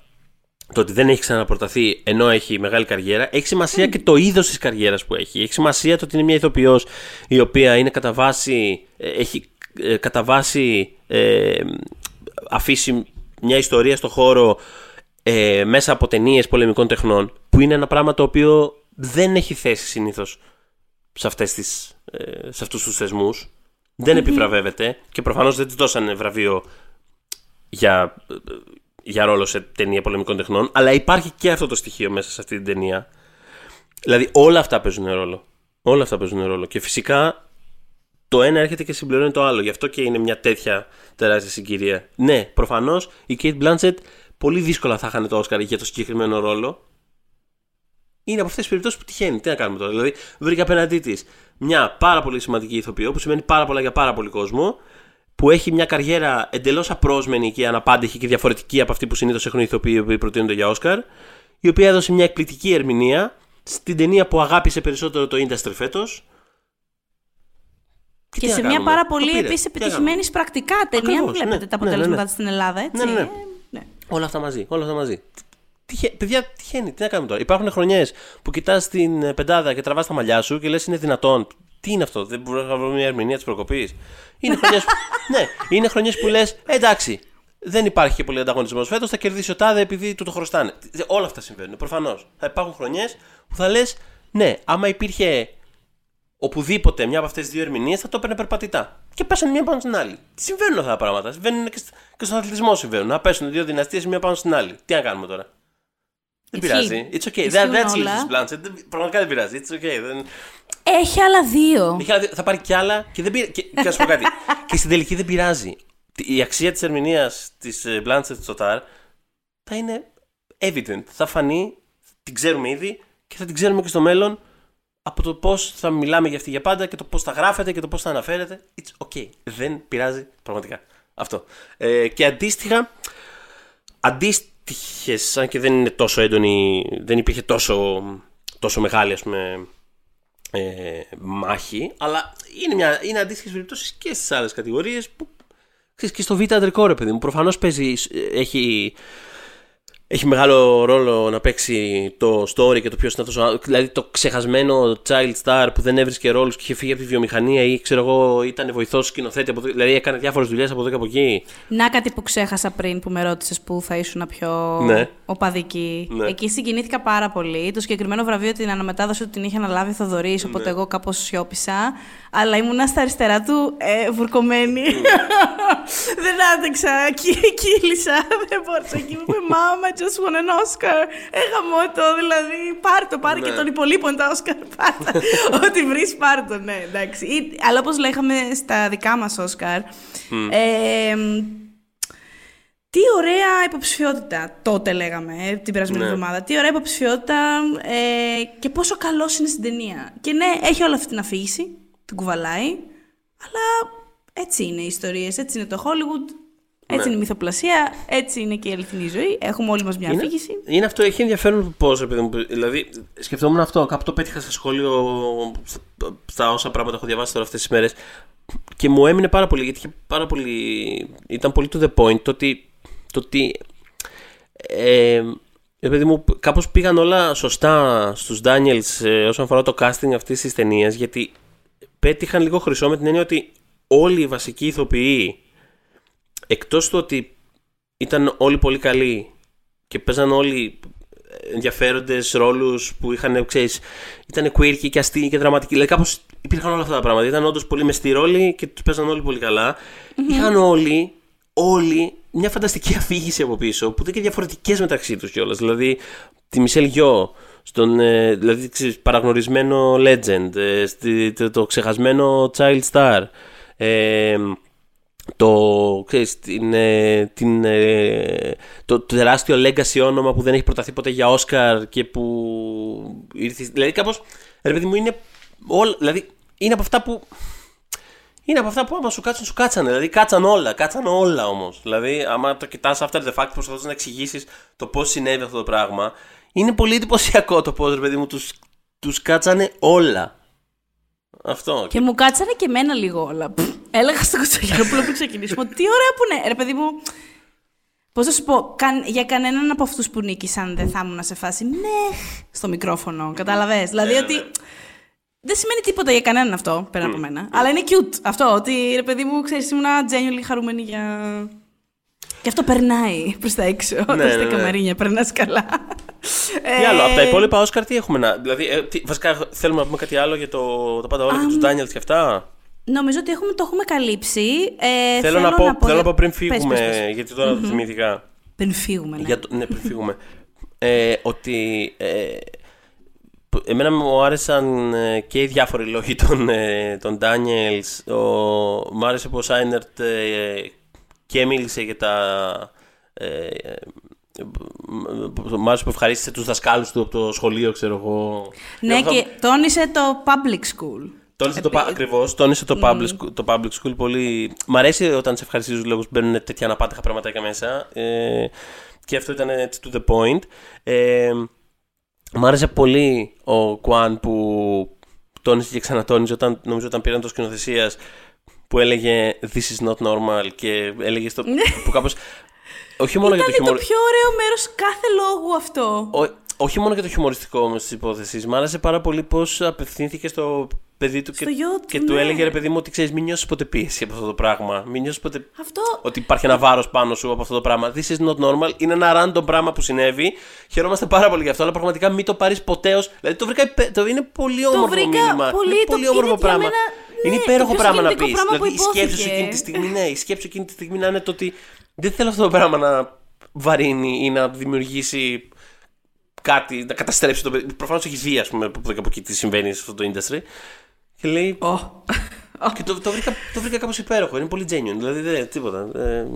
Speaker 3: το ότι δεν έχει ξαναπροταθεί ενώ έχει μεγάλη καριέρα. Έχει σημασία και το είδος της καριέρας που έχει. Έχει σημασία το ότι είναι μια ηθοποιός η οποία είναι κατά βάση. ε, έχει ε, κατά βάση ε, αφήσει μια ιστορία στο χώρο ε, μέσα από ταινίες πολεμικών τεχνών, που είναι ένα πράγμα το οποίο δεν έχει θέση συνήθως σε, αυτές τις, ε, σε αυτούς τους θεσμούς. Δεν επιβραβεύεται και προφανώς δεν της δώσανε βραβείο για, ε, για ρόλο σε ταινία πολεμικών τεχνών, αλλά υπάρχει και αυτό το στοιχείο μέσα σε αυτή την ταινία. Δηλαδή όλα αυτά παίζουν ρόλο. Όλα αυτά παίζουν ρόλο. Και φυσικά το ένα έρχεται και συμπληρώνει το άλλο. Γι' αυτό και είναι μια τέτοια τεράστια συγκυρία. Ναι, προφανώς η Kate Blanchett πολύ δύσκολα θα είχαν το Όσκαρ για το συγκεκριμένο ρόλο. Είναι από αυτές τις περιπτώσεις που τυχαίνει. Τι να κάνουμε τώρα. Δηλαδή, βρήκα απέναντί της μια πάρα πολύ σημαντική ηθοποιό που σημαίνει πάρα πολλά για πάρα πολύ κόσμο. Που έχει μια καριέρα εντελώς απρόσμενη και αναπάντεχη και διαφορετική από αυτή που συνήθως έχουν οι ηθοποιοί που προτείνονται για Όσκαρ. Η οποία έδωσε μια εκπληκτική ερμηνεία στην ταινία που αγάπησε περισσότερο το industry φέτος.
Speaker 2: Και, σε μια πάρα πολύ επίσης επιτυχημένη πρακτικά ταινία. Ακριβώς, βλέπετε ναι, τα ναι, αποτελέσματα ναι, ναι, στην Ελλάδα, έτσι.
Speaker 3: Ναι, ναι. Ε, ναι. Όλα αυτά μαζί. Όλα αυτά μαζί. Τι, παιδιά, τυχαίνει, τι να κάνουμε τώρα; Υπάρχουν χρονιές που κοιτάς την ε, πεντάδα και τραβάς τα μαλλιά σου και λες είναι δυνατόν. Τι είναι αυτό, δεν μπορεί να βρω μια ερμηνεία της προκοπής. Είναι χρονιές ναι, είναι χρονιές που λες, «Ε, εντάξει, δεν υπάρχει και πολύ ανταγωνισμός φέτος, θα κερδίσει ο τάδε επειδή του το χρωστάνε. Όλα αυτά συμβαίνουν. Προφανώς. Θα υπάρχουν χρονιές που θα λες, ναι, άμα υπήρχε οπουδήποτε μια από αυτές τις δύο ερμηνείες, θα το έπαιρνε περπατητά. Και πέσανε μία πάνω στην άλλη. Συμβαίνουν αυτά τα πράγματα. Συμβαίνουν και, και στον αθλητισμό συμβαίνουν. Να πέσουν δύο δυναστείες μία πάνω στην άλλη. Τι να κάνουμε τώρα; Δεν πειράζει. It's okay. That, that's Mrs. Blanchett. Πραγματικά δεν πειράζει. It's okay. Δεν...
Speaker 2: Έχει άλλα δύο.
Speaker 3: Έχει άλλα δύο. Θα πάρει κι άλλα και δεν πειράζει. Και, και να σου πω κάτι. και στην τελική δεν πειράζει. Η αξία της ερμηνείας της ε, Blanchett στο TAR θα είναι evident. Θα φανεί, την ξέρουμε ήδη και θα την ξέρουμε και στο μέλλον από το πώς θα μιλάμε για αυτή για πάντα και το πώς θα γράφετε και το πώς θα αναφέρετε. It's okay. Δεν πειράζει πραγματικά. Αυτό. Ε, και αντίστοιχα, αντίστοιχε, αν και δεν είναι τόσο έντονη, δεν υπήρχε τόσο, τόσο μεγάλη ας πούμε, ε, μάχη, αλλά είναι, μια, είναι αντίστοιχες περιπτώσεις και στις άλλες κατηγορίες που και στο β' αντρικό ρε παιδί μου. Προφανώς παίζει, έχει έχει μεγάλο ρόλο να παίξει το story και το ποιος είναι αυτός. Δηλαδή το ξεχασμένο child star που δεν έβρισκε ρόλους και είχε φύγει από τη βιομηχανία ή ξέρω εγώ ήταν βοηθός σκηνοθέτη. Από, δηλαδή έκανε διάφορες δουλειές από εδώ και από εκεί.
Speaker 2: Να κάτι που ξέχασα πριν που με ρώτησες που θα ήσουν πιο ναι. οπαδική. Ναι. Εκεί συγκινήθηκα πάρα πολύ. Το συγκεκριμένο βραβείο την αναμετάδοση του την είχε αναλάβει ο Θοδωρής, ναι. οπότε εγώ κάπως σιώπησα. Αλλά ήμουνα στα αριστερά του ε, βουρκωμένη. Ναι. δεν άντεξα. Κύλησα. Δεν μπορούσα. Εκεί μου είπε Μάμα, just won an Oscar. Έγαμω το, δηλαδή. Πάρ το, πάρε και ναι. των υπολείπων τα Oscar. Πάρτα. Ό,τι βρεις, πάρ το, ναι, εντάξει. αλλά όπως λέγαμε στα δικά μας Oscar. Ε, τι ωραία υποψηφιότητα τότε λέγαμε ε, την περασμένη ναι. εβδομάδα. Τι ωραία υποψηφιότητα ε, και πόσο καλός είναι στην ταινία. Και ναι, έχει όλη αυτή την αφήγηση, την κουβαλάει, αλλά έτσι είναι οι ιστορίες, έτσι είναι το Hollywood. Έτσι ναι. είναι η μυθοπλασία, έτσι είναι και η αληθινή ζωή. Έχουμε όλοι μας μια είναι, αφήγηση.
Speaker 3: Είναι αυτό, έχει ενδιαφέρον πώς, Δηλαδή, σκεφτόμουν αυτό. Κάπου το πέτυχα σε σχόλιο στα όσα πράγματα έχω διαβάσει τώρα αυτές τις μέρες. Και μου έμεινε πάρα πολύ, γιατί είχε πάρα πολύ, ήταν πολύ to the point το ότι. Το ότι ε, Επειδή μου, κάπως πήγαν όλα σωστά στους Daniels ε, όσον αφορά το casting αυτής της ταινίας γιατί πέτυχαν λίγο χρυσό με την έννοια ότι όλοι οι βασικοί ηθοποιοί εκτός του ότι ήταν όλοι πολύ καλοί και παίζαν όλοι ενδιαφέροντες ρόλους που είχαν, ξέρεις, ήταν queer και αστείοι και δραματικοί. Δηλαδή κάπως υπήρχαν όλα αυτά τα πράγματα. Ήταν όντως πολύ μεστή ρόλη και τους παίζαν όλοι πολύ καλά. Mm-hmm. Είχαν όλοι, όλοι μια φανταστική αφήγηση από πίσω που ήταν και διαφορετικές μεταξύ τους κιόλας. Δηλαδή τη Μισελ Γιώ, στον ε, δηλαδή, ξέρεις, παραγνωρισμένο legend, ε, το, το ξεχασμένο child star. Ε, το, ξέρεις, την, ε, την, ε, το, το, τεράστιο legacy όνομα που δεν έχει προταθεί ποτέ για Όσκαρ και που ήρθε, δηλαδή κάπως, ρε παιδί μου είναι όλα, δηλαδή είναι από αυτά που είναι από αυτά που άμα σου κάτσουν, σου κάτσανε. Δηλαδή, κάτσαν όλα. Κάτσαν όλα όμως. Δηλαδή, άμα το κοιτάς after the fact, προσπαθώ να εξηγήσεις το πώς συνέβη αυτό το πράγμα, είναι πολύ εντυπωσιακό το πώς, ρε παιδί μου, τους τους κάτσανε όλα. Αυτό.
Speaker 2: Και μου κάτσανε και εμένα λίγο όλα. Έλεγα στο Κωνσταντινόπουλο που ξεκινήσουμε τι ωραία που είναι. Ρε παιδί μου, Πώς θα σου πω, για κανέναν από αυτούς που νίκησαν δεν θα ήμουν σε φάση ναι στο μικρόφωνο. Κατάλαβες. Δηλαδή ότι. Δεν σημαίνει τίποτα για κανέναν αυτό πέρα από μένα. Αλλά είναι cute αυτό. Ότι ρε παιδί μου, ξέρεις, ήμουν genuinely χαρούμενη για. Και αυτό περνάει προς τα έξω. Ναι, ναι, ναι. καμαρίνια, περνάς καλά.
Speaker 3: Τι άλλο, από τα ε, υπόλοιπα Όσκαρ τι έχουμε να. Δηλαδή, ε, τι, βασικά θέλουμε να πούμε κάτι άλλο για το, το πάντα όλα, um, για τους Ντάνιελς και αυτά.
Speaker 2: Νομίζω ότι έχουμε, το έχουμε καλύψει. Ε,
Speaker 3: θέλω, να, πω, να πω, θέλω να πω πριν φύγουμε, πες, πες, πες. γιατί τώρα mm-hmm. το θυμήθηκα.
Speaker 2: Πριν φύγουμε, ναι.
Speaker 3: Για το, ναι, πριν φύγουμε. ε, ότι ε, εμένα μου άρεσαν ε, και οι διάφοροι λόγοι των, ε, των Daniels. Ο, μου άρεσε που ο Σάινερτ ε, και μίλησε για τα Μ' άρεσε που ευχαρίστησε τους δασκάλους του από το σχολείο, ξέρω εγώ.
Speaker 2: Ναι, και τόνισε το public school.
Speaker 3: Τόνισε το, ακριβώς, τόνισε το, public, το public school πολύ. Μ' αρέσει όταν σε ευχαριστήσει τους λόγους που μπαίνουν τέτοια αναπάντηχα πραγματάκια μέσα. Ε, και αυτό ήταν έτσι to the point. Ε, μ' άρεσε πολύ ο Κουάν που τόνισε και ξανατόνισε όταν, νομίζω όταν πήραν το σκηνοθεσίας που έλεγε This is not normal και έλεγε στο.
Speaker 2: Ναι.
Speaker 3: που κάπως, όχι μόνο
Speaker 2: Ήταν
Speaker 3: για το χιουμορ...
Speaker 2: το πιο ωραίο μέρος κάθε λόγου αυτό.
Speaker 3: Ό, όχι μόνο για το χιουμοριστικό όμως της υπόθεσης. Μ' άρεσε πάρα πολύ πώς απευθύνθηκε στο παιδί του
Speaker 2: Στο
Speaker 3: και,
Speaker 2: γιο του,
Speaker 3: και του
Speaker 2: ναι.
Speaker 3: έλεγε ρε παιδί μου ότι ξέρεις, μην νιώσεις ποτέ πίεση από αυτό το πράγμα. Μην νιώσεις ποτέ
Speaker 2: Αυτό.
Speaker 3: ότι υπάρχει ένα βάρος πάνω σου από αυτό το πράγμα. This is not normal. Είναι ένα random πράγμα που συνέβη. Χαιρόμαστε πάρα πολύ γι' αυτό, αλλά πραγματικά μην το πάρεις ποτέ ω. Δηλαδή το βρήκα. υπέ- Το είναι πολύ όμορφο
Speaker 2: βρήκα
Speaker 3: μήνυμα.
Speaker 2: πολύ-
Speaker 3: είναι
Speaker 2: το-
Speaker 3: πολύ
Speaker 2: είναι
Speaker 3: όμορφο
Speaker 2: για
Speaker 3: πράγμα.
Speaker 2: μένα,
Speaker 3: είναι
Speaker 2: ναι,
Speaker 3: υπέροχο
Speaker 2: το πιο
Speaker 3: πράγμα να
Speaker 2: συγκινητικό
Speaker 3: πεις.
Speaker 2: πράγμα που
Speaker 3: Δηλαδή η σκέψη σου
Speaker 2: υπόθηκε.
Speaker 3: εκείνη τη στιγμή, ναι, η σκέψη σου εκείνη τη στιγμή να είναι το ότι δεν θέλω αυτό το πράγμα να βαρύνει ή να δημιουργήσει κάτι, να καταστρέψει το παιδί. Προφανώς έχει δει, ας πούμε, από εδώ και από εκεί τι συμβαίνει σε αυτό το industry. Και λέει. Και το, το, βρήκα, το βρήκα κάπως υπέροχο. Είναι πολύ genuine. Δηλαδή δεν τίποτα. Ε,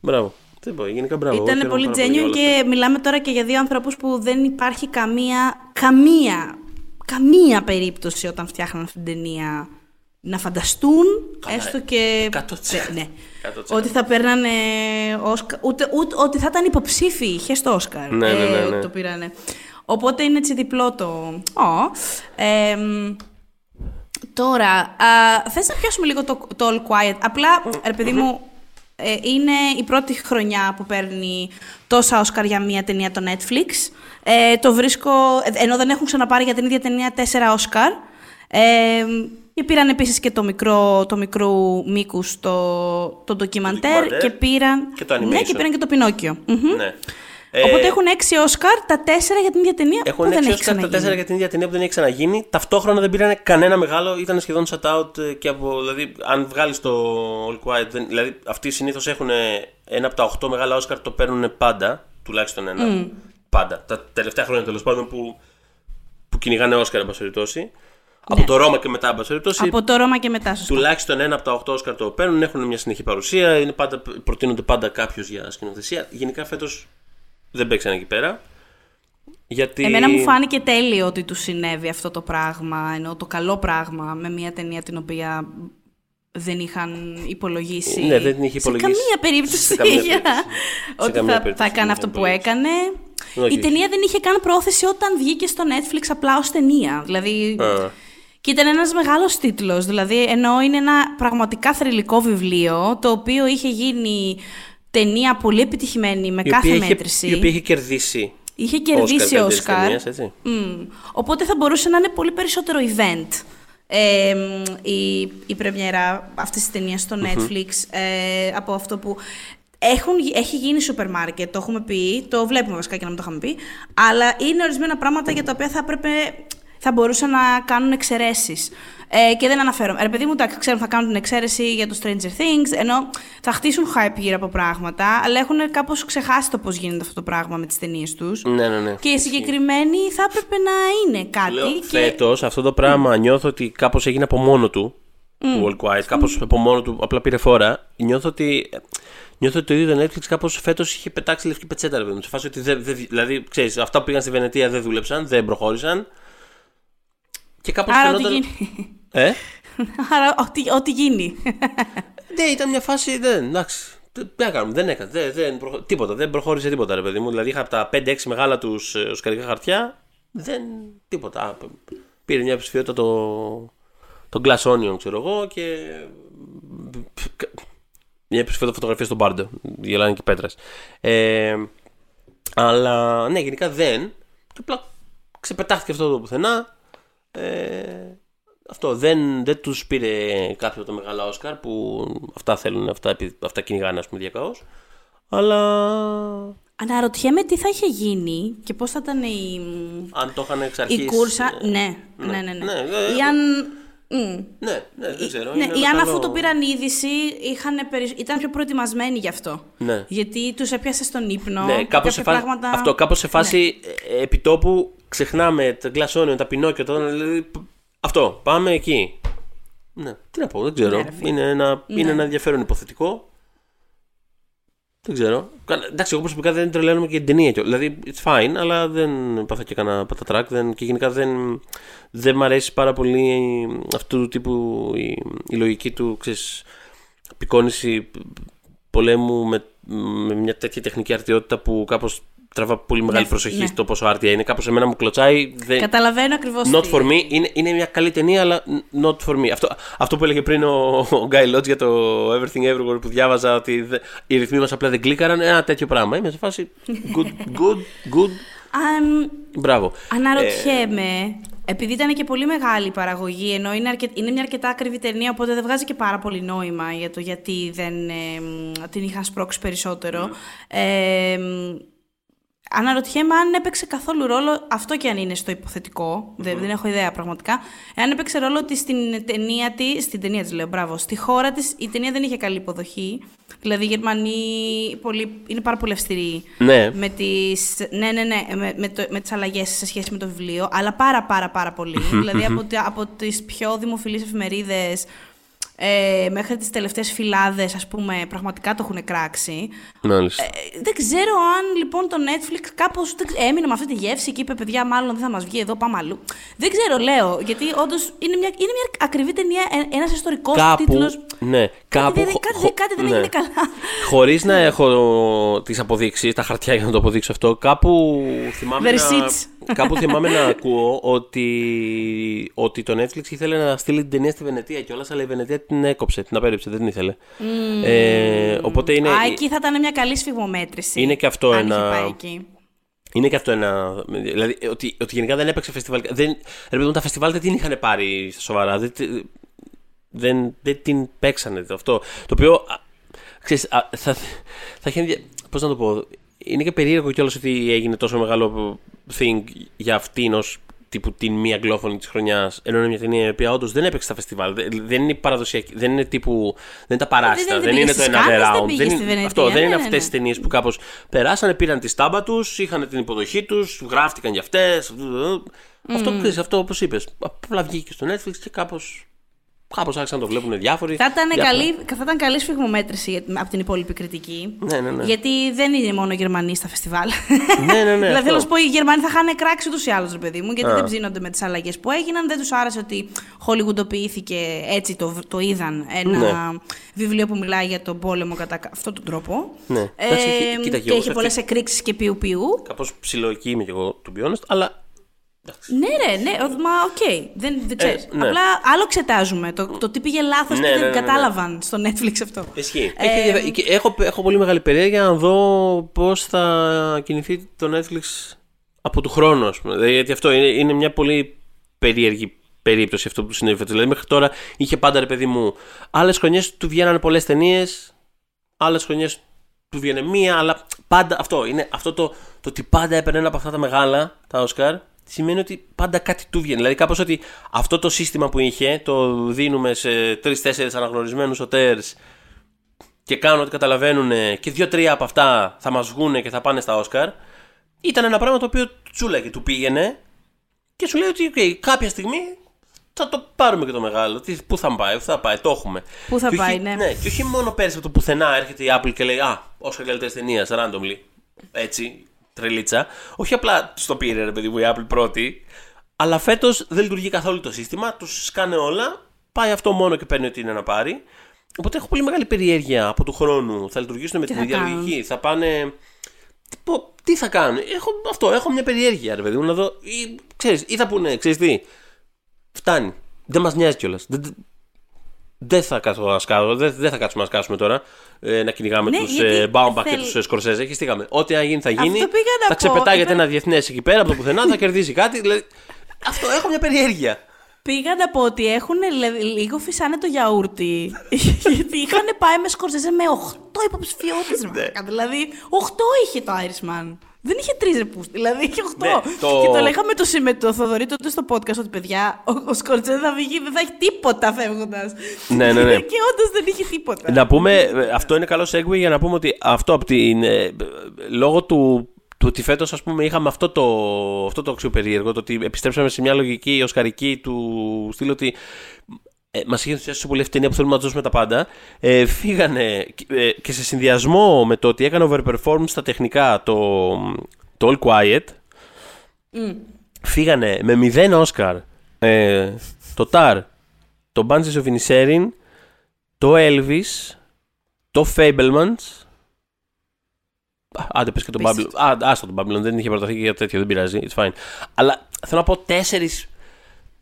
Speaker 3: μπράβο. Τίποτα. Γενικά μπράβο.
Speaker 2: Ήταν
Speaker 3: Χαίρομαι
Speaker 2: πολύ
Speaker 3: πάρα για
Speaker 2: genuine
Speaker 3: όλα
Speaker 2: και μιλάμε τώρα και για δύο ανθρώπους που δεν υπάρχει καμία, καμία, καμία περίπτωση όταν φτιάχναν αυτή την ταινία να φανταστούν
Speaker 3: Καλά,
Speaker 2: έστω και
Speaker 3: 100%.
Speaker 2: ναι,
Speaker 3: 100%.
Speaker 2: ότι θα παίρνανε Όσκα, ούτε, ούτε, ότι θα ήταν υποψήφοι είχε στο Όσκαρ
Speaker 3: Ναι, ναι, ναι,
Speaker 2: ε,
Speaker 3: ναι.
Speaker 2: το πήρανε οπότε είναι έτσι διπλό το Ω. Ε, μ, Τώρα, α, θες να πιάσουμε λίγο το, το All Quiet. Απλά, ρε παιδί μου, ε, είναι η πρώτη χρονιά που παίρνει τόσα Όσκαρ για μία ταινία το Netflix. Ε, το βρίσκω, ε, ενώ δεν έχουν ξαναπάρει για την ίδια ταινία τέσσερα Όσκαρ. Ε, και πήραν επίσης και το μικρό, το μικρό μήκους το, το ντοκιμαντέρ
Speaker 3: ντοκιμαντέρ
Speaker 2: και πήραν,
Speaker 3: και το
Speaker 2: ναι, και
Speaker 3: animation.
Speaker 2: πήραν και το Πινόκιο. Μμμ.
Speaker 3: Ναι.
Speaker 2: Οπότε
Speaker 3: Ε,
Speaker 2: έχουν έξι Όσκαρ, τα τέσσερα για την ίδια ταινία
Speaker 3: Έχουν
Speaker 2: που δεν
Speaker 3: έξι
Speaker 2: έχει
Speaker 3: Oscar, τα
Speaker 2: ξαναγίνει.
Speaker 3: τέσσερα για την ίδια ταινία που δεν έχει ξαναγίνει. Ταυτόχρονα δεν πήραν κανένα μεγάλο, ήταν σχεδόν shut out ε, και από. Δηλαδή, αν βγάλεις το All Quiet. Δεν, δηλαδή, αυτοί συνήθως έχουν ένα από τα 8 μεγάλα Oscar, το παίρνουν πάντα. Τουλάχιστον ένα. Πάντα. Τα τελευταία χρόνια τέλος πάντων που, που κυνηγάνε Oscar, εν πάση περιπτώσει. Από το Ρώμα και μετά, εν πάση περιπτώσει.
Speaker 2: Ναι. Από το Ρώμα και μετά, σωστά.
Speaker 3: Τουλάχιστον ένα από τα 8 Όσκαρ το παίρνουν, έχουν μια συνεχή παρουσία, είναι πάντα, προτείνονται πάντα κάποιος για σκηνοθεσία. Γενικά φέτος δεν παίξαν εκεί πέρα. Γιατί...
Speaker 2: Εμένα μου φάνηκε τέλειο ότι τους συνέβη αυτό το πράγμα, ενώ το καλό πράγμα με μια ταινία την οποία δεν είχαν υπολογίσει.
Speaker 3: Ναι, δεν την είχε υπολογίσει.
Speaker 2: Σε καμία περίπτωση
Speaker 3: Σε καμία
Speaker 2: για
Speaker 3: περίπτωση. Σε
Speaker 2: ότι
Speaker 3: καμία
Speaker 2: θα,
Speaker 3: περίπτωση
Speaker 2: θα
Speaker 3: δεν
Speaker 2: έκανε
Speaker 3: είχε
Speaker 2: αυτό που
Speaker 3: υπολογίσει.
Speaker 2: έκανε.
Speaker 3: Όχι,
Speaker 2: Η ταινία δεν είχε καν πρόθεση όταν βγήκε στο Netflix απλά ως ταινία. Δηλαδή,
Speaker 3: Α.
Speaker 2: και ήταν ένας μεγάλος τίτλος, δηλαδή ενώ είναι ένα πραγματικά θρηλυκό βιβλίο, το οποίο είχε γίνει ταινία πολύ επιτυχημένη με
Speaker 3: η
Speaker 2: κάθε
Speaker 3: οποία είχε-
Speaker 2: μέτρηση.
Speaker 3: Η οποία είχε κερδίσει.
Speaker 2: Είχε κερδίσει
Speaker 3: καλύτερης
Speaker 2: Όσκαρ.
Speaker 3: ταινίας, έτσι.
Speaker 2: Μμ. Οπότε θα μπορούσε να είναι πολύ περισσότερο event ε, μ, η, η πρεμιέρα αυτής της ταινίας στο Netflix ε, από αυτό που έχουν, έχει γίνει σούπερ μάρκετ, το έχουμε πει, το βλέπουμε βασικά και να μην το είχαμε πει, αλλά είναι ορισμένα πράγματα για τα οποία θα έπρεπε, θα μπορούσαν να κάνουν εξαιρέσεις. Ε, και δεν αναφέρομαι. Ρε παιδί μου, εντάξει, ξέρουν θα κάνουν την εξαίρεση για το Stranger Things, ενώ θα χτίσουν hype γύρω από πράγματα, αλλά έχουν κάπως ξεχάσει το πώς γίνεται αυτό το πράγμα με τις ταινίες τους.
Speaker 3: Ναι, ναι, ναι.
Speaker 2: Και οι συγκεκριμένοι θα έπρεπε να είναι κάτι.
Speaker 3: Λέω,
Speaker 2: και...
Speaker 3: φέτος αυτό το πράγμα νιώθω ότι κάπως έγινε από μόνο του. Το All Quiet, κάπως από μόνο του, απλά πήρε φόρα. Νιώθω ότι, νιώθω ότι το ίδιο το Netflix κάπως φέτος είχε πετάξει λευκή πετσέτα. Ρε, παιδί μου. σε φάση ότι δεν, δεν- δηλαδή, ξέρεις, αυτά που πήγαν στη Βενετία δεν δούλεψαν, δεν προχώρησαν. Και κάπως
Speaker 2: Άρα ό,τι
Speaker 3: φαινόταν...
Speaker 2: γίνει.
Speaker 3: Ε;
Speaker 2: Άρα ό,τι, ό,τι γίνει.
Speaker 3: Ναι, ήταν μια φάση. Δεν, εντάξει. Τι τι να κάνουμε, δεν έκανε. Δεν, δεν προχω... Τίποτα, δεν προχώρησε τίποτα, ρε παιδί μου. Δηλαδή είχα από τα 5-6 μεγάλα τους οσκαρικά χαρτιά. Δεν. Τίποτα. Α, π- Πήρε μια ψηφιότητα το. Το Glass Onion, ξέρω εγώ, και. Μια ψηφιότητα φωτογραφίας στον Μπάρντο. Γελάνε και πέτρες. Ε, αλλά ναι, γενικά δεν. Και απλά ξεπετάχθηκε αυτό το πουθενά. Ε, αυτό δεν, δεν τους πήρε κάποιο από τα μεγάλα Όσκαρ που αυτά θέλουν, αυτά, επει- αυτά κυνηγάνε ας πούμε διακαώς. Αλλά
Speaker 2: Αναρωτιέμαι τι θα είχε γίνει και πώς θα ήταν η,
Speaker 3: αν το είχαν εξ αρχής...
Speaker 2: η κούρσα.
Speaker 3: ε,
Speaker 2: Ναι, ναι, ναι. ναι.
Speaker 3: ναι, ε,
Speaker 2: Ή αν... μ,
Speaker 3: Ναι, ναι, δεν ξέρω.
Speaker 2: Ναι,
Speaker 3: είναι
Speaker 2: ή
Speaker 3: ένα
Speaker 2: αν
Speaker 3: καλό-
Speaker 2: αφού το πήραν είδηση, είχαν περι... ήταν πιο προετοιμασμένοι γι' αυτό.
Speaker 3: Ναι.
Speaker 2: Γιατί τους έπιασε στον ύπνο.
Speaker 3: Ναι,
Speaker 2: και
Speaker 3: κάπως σε
Speaker 2: κάποια
Speaker 3: φάση,
Speaker 2: πράγματα...
Speaker 3: αυτό, κάπως σε φάση ε, επιτόπου ξεχνάμε τα Glass Onion, τα Πινόκιο, τα, δηλαδή, π- αυτό, πάμε εκεί. Ναι, τι να πω, δεν ξέρω.
Speaker 2: Ναι, ρε φίλε.
Speaker 3: είναι, ένα, είναι ένα ενδιαφέρον υποθετικό. Δεν ξέρω. Εντάξει, εγώ προσωπικά δεν τρελαίνομαι και την ταινία. Δηλαδή, it's fine, αλλά δεν πάθα και κανένα πατατράκ. Δεν, και γενικά δεν, δεν μ' αρέσει πάρα πολύ αυτού του τύπου η, η λογική του, ξέρεις, απεικόνηση πολέμου με, με μια τέτοια τεχνική αρτιότητα που κάπως τραβά πολύ μεγάλη ναι, προσοχή ναι. στο πόσο άρτια είναι. Κάπως εμένα μου κλωτσάει.
Speaker 2: Δεν... Καταλαβαίνω ακριβώς.
Speaker 3: Not for me. Είναι, είναι μια καλή ταινία, αλλά not for me. Αυτό, αυτό που έλεγε πριν ο, ο Guy Lodge για το Everything Everywhere που διάβαζα ότι οι ρυθμοί μας απλά δεν κλίκαραν. Ένα τέτοιο πράγμα. Είμαι σε φάση. Good, good, good.
Speaker 2: Um,
Speaker 3: Μπράβο.
Speaker 2: Αναρωτιέμαι, επειδή ήταν και πολύ μεγάλη η παραγωγή, ενώ είναι, αρκε... είναι μια αρκετά ακριβή ταινία, οπότε δεν βγάζει και πάρα πολύ νόημα για το γιατί δεν ε, την είχαν σπρώξει περισσότερο. Mm. Ε, Αναρωτιέμαι αν έπαιξε καθόλου ρόλο, αυτό και αν είναι στο υποθετικό, δεν, δεν έχω ιδέα πραγματικά, αν έπαιξε ρόλο ότι στην ταινία τη, στην ταινία της λέω, μπράβο, στη χώρα της η ταινία δεν είχε καλή υποδοχή. Δηλαδή οι Γερμανοί πολύ, είναι πάρα πολύ αυστηροί
Speaker 3: ναι.
Speaker 2: με τις, ναι, ναι, ναι, με, με, με τις αλλαγές σε σχέση με το βιβλίο, αλλά πάρα πάρα πάρα πολύ. δηλαδή από, από τις πιο δημοφιλείς εφημερίδες ε, μέχρι τις τελευταίες φυλάδες, ας πούμε, πραγματικά το έχουν κράξει.
Speaker 3: Μάλιστα. Ε,
Speaker 2: δεν ξέρω αν λοιπόν το Netflix κάπως έμεινε με αυτή τη γεύση και είπε παιδιά μάλλον δεν θα μας βγει εδώ, πάμε αλλού. Δεν ξέρω, λέω, γιατί όντως είναι μια, είναι μια ακριβή ταινία, ε, ένας ιστορικός
Speaker 3: κάπου,
Speaker 2: τίτλος.
Speaker 3: Ναι, κάπου...
Speaker 2: Κάτι, κάτι, κάτι δεν ναι. έγινε καλά.
Speaker 3: Χωρίς να έχω τις αποδείξεις, τα χαρτιά για να το αποδείξω αυτό, κάπου θυμάμαι να... Κάπου θυμάμαι να ακούω ότι, ότι το Netflix ήθελε να στείλει την ταινία στη Βενετία κιόλας, αλλά η Βενετία την έκοψε, την απέρριψε, δεν την ήθελε.
Speaker 2: Mm.
Speaker 3: Ε, οπότε είναι.
Speaker 2: Α, εκεί θα ήταν μια καλή σφιγμομέτρηση.
Speaker 3: Είναι και αυτό
Speaker 2: αν
Speaker 3: ένα.
Speaker 2: Πάει εκεί.
Speaker 3: Είναι και αυτό ένα. Δηλαδή, ότι, ότι γενικά δεν έπαιξε φεστιβάλ. Δεν, ρε, τα φεστιβάλ δεν την είχαν πάρει στα σοβαρά. Δεν, δεν, δεν την παίξανε αυτό. Το οποίο. Ξέρεις, θα, θα, θα έχει. Πώς να το πω. Είναι και περίεργο κιόλας ότι έγινε τόσο μεγάλο thing για αυτήν ως τύπου την μία αγγλόφωνη της χρονιάς. Ενώ είναι μια ταινία η οποία όντως δεν έπαιξε στα φεστιβάλ. Δεν είναι παραδοσιακή. Δεν είναι τύπου. Δεν είναι τα παράστα. Δεν, είναι το another round. Δεν είναι, αυτό, δεν είναι ναι, αυτές ναι. τι ταινίες που κάπως περάσανε, πήραν τη στάμπα τους, είχαν την υποδοχή τους, γράφτηκαν για αυτές. Αυτό, αυτό όπως είπες. Απλά βγήκε στο Netflix και κάπως Κάπως άρχισαν να το βλέπουν διάφοροι.
Speaker 2: Θα ήταν, καλή, θα ήταν καλή σφιγμομέτρηση από την υπόλοιπη κριτική.
Speaker 3: Ναι, ναι, ναι.
Speaker 2: Γιατί δεν είναι μόνο Γερμανοί στα φεστιβάλ.
Speaker 3: ναι, ναι, ναι.
Speaker 2: δηλαδή, θέλω να πω, οι Γερμανοί θα είχαν κράξεις ούτως ή άλλως, ρε παιδί μου, γιατί δεν ψήνονται με τις αλλαγές που έγιναν. Δεν τους άρεσε ότι χολιγουντοποιήθηκε έτσι, το, το είδαν ένα ναι. βιβλίο που μιλάει για τον πόλεμο κατά αυτόν τον τρόπο.
Speaker 3: Ναι.
Speaker 2: Ε, κοίτα, και έχει πολλές εκρήξεις και πιου-πιου.
Speaker 3: Κάπως ψιλοεκεί είμαι κι εγώ, to be αλλά
Speaker 2: ναι, ρε, ναι, μα OK. Okay. Δεν, δεν ξέρεις. Ε, ναι. Απλά άλλο εξετάζουμε. Το, το τι πήγε λάθος ναι, και δεν ναι, ναι, ναι, κατάλαβαν στο Netflix αυτό.
Speaker 3: Ισχύει. Ε, έχω, έχω πολύ μεγάλη περιέργεια να δω πώς θα κινηθεί το Netflix από του χρόνου, ας πούμε. Δηλαδή, γιατί αυτό είναι, είναι μια πολύ περίεργη περίπτωση αυτό που συνέβη. Δηλαδή, μέχρι τώρα είχε πάντα ρε παιδί μου. Άλλες χρονιές του βγαίνανε πολλές ταινίες, άλλες χρονιές του βγαίνει μία, αλλά πάντα αυτό είναι αυτό το, το ότι πάντα έπαιρνε ένα από αυτά τα μεγάλα, τα Oscar, σημαίνει ότι πάντα κάτι του βγαίνει. Δηλαδή, κάπως ότι αυτό το σύστημα που είχε, το δίνουμε σε τρει-τέσσερι αναγνωρισμένους οτέρς και κάνουν ότι καταλαβαίνουν και δύο-τρία από αυτά θα μας βγουν και θα πάνε στα Όσκαρ. Ήταν ένα πράγμα το οποίο τσούλαγε, του πήγαινε και σου λέει ότι okay, κάποια στιγμή θα το πάρουμε και το μεγάλο. Τι, πού θα πάει, πού θα πάει, το έχουμε.
Speaker 2: Πού θα
Speaker 3: και
Speaker 2: πάει,
Speaker 3: όχι,
Speaker 2: ναι.
Speaker 3: ναι. Και όχι μόνο πέρσι από το πουθενά έρχεται η Apple και λέει Α, Όσκαρ καλύτερη ταινία, randomly. Έτσι, τρελίτσα. Όχι απλά στο πήρε ρε παιδί μου η Apple πρώτη, αλλά φέτος δεν λειτουργεί καθόλου το σύστημα. Τους σκάνε όλα. Πάει αυτό μόνο και παίρνει ό,τι είναι να πάρει. Οπότε έχω πολύ μεγάλη περιέργεια από του χρόνου. Θα λειτουργήσουν με την ίδια λογική. Θα πάνε. Τι θα κάνουν; Έχω, αυτό, έχω μια περιέργεια, ρε παιδί μου, να δω. Ή, ξέρεις, ή θα πούνε, ξέρεις τι. Φτάνει. Δεν μας νοιάζει κιόλας. Δεν θα, κάτσω, δεν, δεν θα κάτσουμε να σκάσουμε τώρα ε, να κυνηγάμε ναι, τους ε, Μπάουμπαχ θέλ... και τους Σκορσέζε. Έχει στείλαμε. Ό,τι αν γίνει θα γίνει. Θα ξεπετάγεται ένα διεθνές εκεί πέρα από το πουθενά, θα κερδίσει κάτι. Δηλαδή, αυτό έχω μια περιέργεια.
Speaker 2: Πήγα να πω ότι έχουν λίγο φυσάνε το γιαούρτι. γιατί είχαν πάει με Σκορσέζε με 8 υποψηφιότητες. Ναι. δηλαδή, 8 είχε το Irishman. Δεν είχε τρεις ρεπούς, δηλαδή είχε οχτώ. Ναι, το... Και το λέγαμε το, με το Θοδωρή τότε στο podcast ότι παιδιά, ο, ο Σκορτζέ θα βγει, δεν θα έχει τίποτα φεύγοντας.
Speaker 3: Ναι, ναι, ναι.
Speaker 2: και όντως δεν είχε τίποτα.
Speaker 3: Να πούμε, αυτό είναι καλό segue για να πούμε ότι αυτό από την. Ε, λόγω του του ότι φέτος είχαμε αυτό το, αυτό το αξιοπερίεργο, το ότι επιστρέψαμε σε μια λογική οσκαρική του στυλ ότι ε, μας είχε ενθουσιάσει τόσο πολύ αυτή η ταινία που θέλουμε να του δώσουμε τα πάντα. Ε, φύγανε ε, και σε συνδυασμό με το ότι έκανε overperform στα τεχνικά το, το All Quiet. Φύγανε με 0 Oscar ε, το Tar, το Banshees of Inisherin, το Elvis, το Fablemans. Α, Άντε, πες και τον Babylon. Α, άστο τον Babylon, δεν είχε προταθεί και για τέτοιο, δεν πειράζει. It's fine. Αλλά θέλω να πω τέσσερις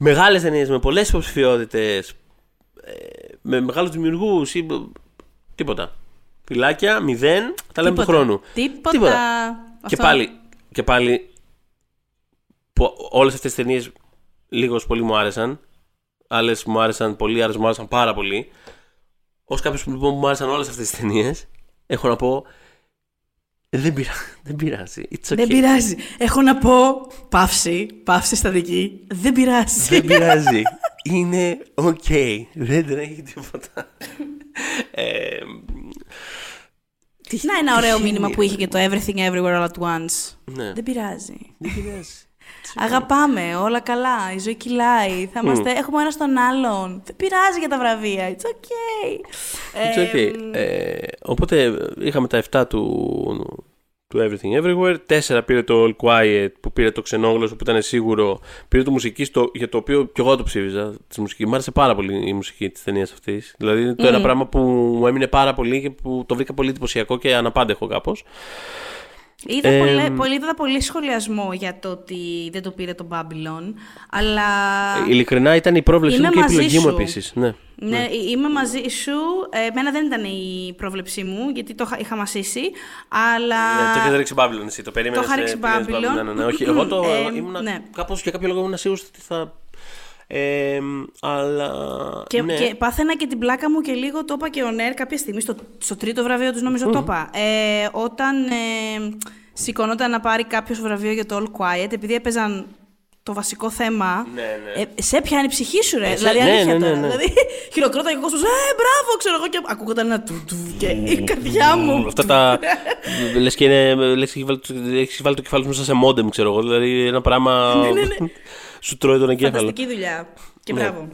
Speaker 3: μεγάλες ταινίες με πολλές υποψηφιότητες, με μεγάλους δημιουργούς ή. Τίποτα. Φυλάκια, μηδέν, τα λέμε του
Speaker 2: Τίποτα.
Speaker 3: χρόνου.
Speaker 2: Τίποτα.
Speaker 3: Και
Speaker 2: Αυτό.
Speaker 3: πάλι, και πάλι όλες αυτές τις ταινίες λίγος πολύ μου άρεσαν. Άλλες μου άρεσαν πολύ, άλλες μου άρεσαν πάρα πολύ. Ω κάποιο που λοιπόν μου άρεσαν όλες αυτές τις ταινίες, έχω να πω. Δεν, πειρα... δεν πειράζει. It's okay.
Speaker 2: Δεν πειράζει. Έχω να πω. Παύση. Παύση στα δική. Δεν πειράζει.
Speaker 3: Δεν πειράζει. Είναι οκ. Δεν τρέχει τίποτα. ε,
Speaker 2: Να ένα ωραίο
Speaker 3: τυχαίνει.
Speaker 2: μήνυμα που είχε και το Everything Everywhere All at Once.
Speaker 3: ναι.
Speaker 2: Δεν πειράζει.
Speaker 3: Δεν πειράζει.
Speaker 2: Αγαπάμε, όλα καλά. Η ζωή κυλάει. Θα είμαστε, έχουμε ένας στον άλλον. Δεν πειράζει για τα βραβεία. It's okay.
Speaker 3: It's okay. Ε, οπότε είχαμε τα 7 του, του Everything Everywhere. 4 πήρε το All Quiet που πήρε το ξενόγλωσσο που ήταν σίγουρο. Πήρε το μουσική στο, για το οποίο και εγώ το ψήφιζα. Τη μουσική. Μ' άρεσε πάρα πολύ η μουσική της ταινίας αυτής. Δηλαδή είναι το ένα πράγμα που μου έμεινε πάρα πολύ και που το βρήκα πολύ εντυπωσιακό και αναπάντεχο κάπως.
Speaker 2: Είδα,
Speaker 3: Ε,
Speaker 2: πολλέ, πολύ, είδα πολύ σχολιασμό για το ότι δεν το πήρε το Babylon, αλλά...
Speaker 3: Ειλικρινά ήταν η πρόβλεψή
Speaker 2: Είμαι
Speaker 3: μου και η
Speaker 2: μαζί
Speaker 3: επιλογή μου
Speaker 2: σου.
Speaker 3: επίσης. Ναι.
Speaker 2: Ναι, είμαι μαζί σου. Ε, Εμένα δεν ήταν η πρόβλεψή μου, γιατί το είχα- είχα μασίσει, αλλά...
Speaker 3: Ε, το έχετε ρίξει Babylon εσύ, το περίμενες.
Speaker 2: είχα ρίξει
Speaker 3: ε, πήγαινες
Speaker 2: Babylon.
Speaker 3: Ναι, ναι, ναι, όχι, εγώ το
Speaker 2: Ε,
Speaker 3: ήμουν
Speaker 2: ναι.
Speaker 3: κάπως για κάποιο λόγο ήμουν σίγουρος ότι θα... Ε, αλλά...
Speaker 2: Και,
Speaker 3: ναι.
Speaker 2: και πάθαινα και την πλάκα μου και λίγο το είπα και ο Νέρ κάποια στιγμή στο, στο τρίτο βραβείο του νομίζω το είπα. Ε, όταν ε, σηκωνόταν να πάρει κάποιος βραβείο για το All Quiet, επειδή έπαιζαν το βασικό θέμα.
Speaker 3: Ναι, ναι.
Speaker 2: Ε, σε πιάνει η ψυχή σου, ρε.
Speaker 3: σε-
Speaker 2: δηλαδή,
Speaker 3: ναι,
Speaker 2: αλήθεια
Speaker 3: ναι, ναι,
Speaker 2: τώρα.
Speaker 3: ναι.
Speaker 2: Δηλαδή, χειροκρόταγε ο κόσμος. Ε, μπράβο, ξέρω εγώ. Και ακούγονταν ένα του του και η καρδιά μου.
Speaker 3: Αυτά τα. λες και είναι. Λες και έχει βάλει, το- έχεις βάλει το κεφάλι σου μέσα σε μόντεμ, ξέρω εγώ. Δηλαδή ένα πράγμα. σου τρώει τον εγκέφαλο.
Speaker 2: Φανταστική δουλειά. Και μπράβο.